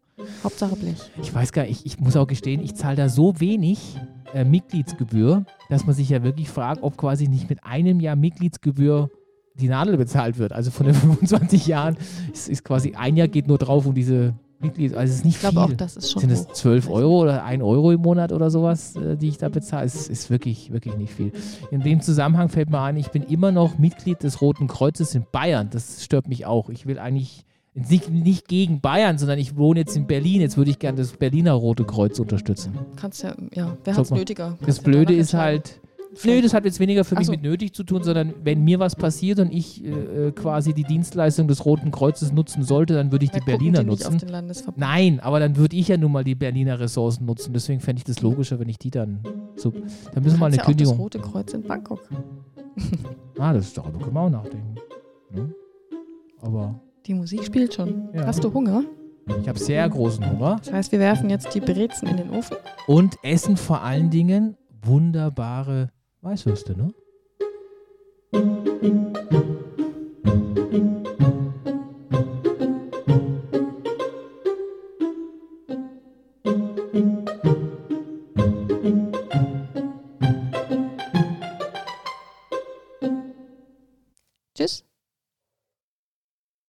B: Hauptsache Blech.
A: Ich weiß gar nicht, ich, ich muss auch gestehen, ich zahle da so wenig äh, Mitgliedsgebühr, dass man sich ja wirklich fragt, ob quasi nicht mit einem Jahr Mitgliedsgebühr die Nadel bezahlt wird. Also von den 25 Jahren ist, ist quasi ein Jahr geht nur drauf um diese Mitglieds. Also es ist nicht
B: Ich glaube
A: viel.
B: auch, das ist schon
A: Sind es
B: hoch.
A: 12 Euro oder 1 Euro im Monat oder sowas, äh, die ich da bezahle? Es ist wirklich, wirklich nicht viel. In dem Zusammenhang fällt mir ein, ich bin immer noch Mitglied des Roten Kreuzes in Bayern. Das stört mich auch. Ich will eigentlich nicht, nicht gegen Bayern, sondern ich wohne jetzt in Berlin. Jetzt würde ich gerne das Berliner Rote Kreuz unterstützen.
B: Kannst ja, ja, wer hat es nötiger?
A: Das
B: Kannst ja
A: Blöde ist halt, Nö, das hat jetzt weniger für mich
B: so.
A: mit nötig zu tun, sondern wenn mir was passiert und ich äh, äh, quasi die Dienstleistung des Roten Kreuzes nutzen sollte, dann würde ich
B: Da
A: die Berliner
B: die
A: nutzen. Nein, aber dann würde ich ja nun mal die Berliner Ressourcen nutzen. Deswegen fände ich das logischer, wenn ich die dann so. Dann müssen wir mal eine
B: ja auch das
A: Kündigung.
B: Rote Kreuz in Bangkok.
A: Ah, das ist darüber können wir auch nachdenken. Ne? Aber
B: die Musik spielt schon.
A: Ja.
B: Hast du Hunger?
A: Ich habe sehr großen Hunger.
B: Das heißt, wir werfen jetzt die Brezen in den Ofen.
A: Und essen vor allen Dingen wunderbare Weißwürste, ne?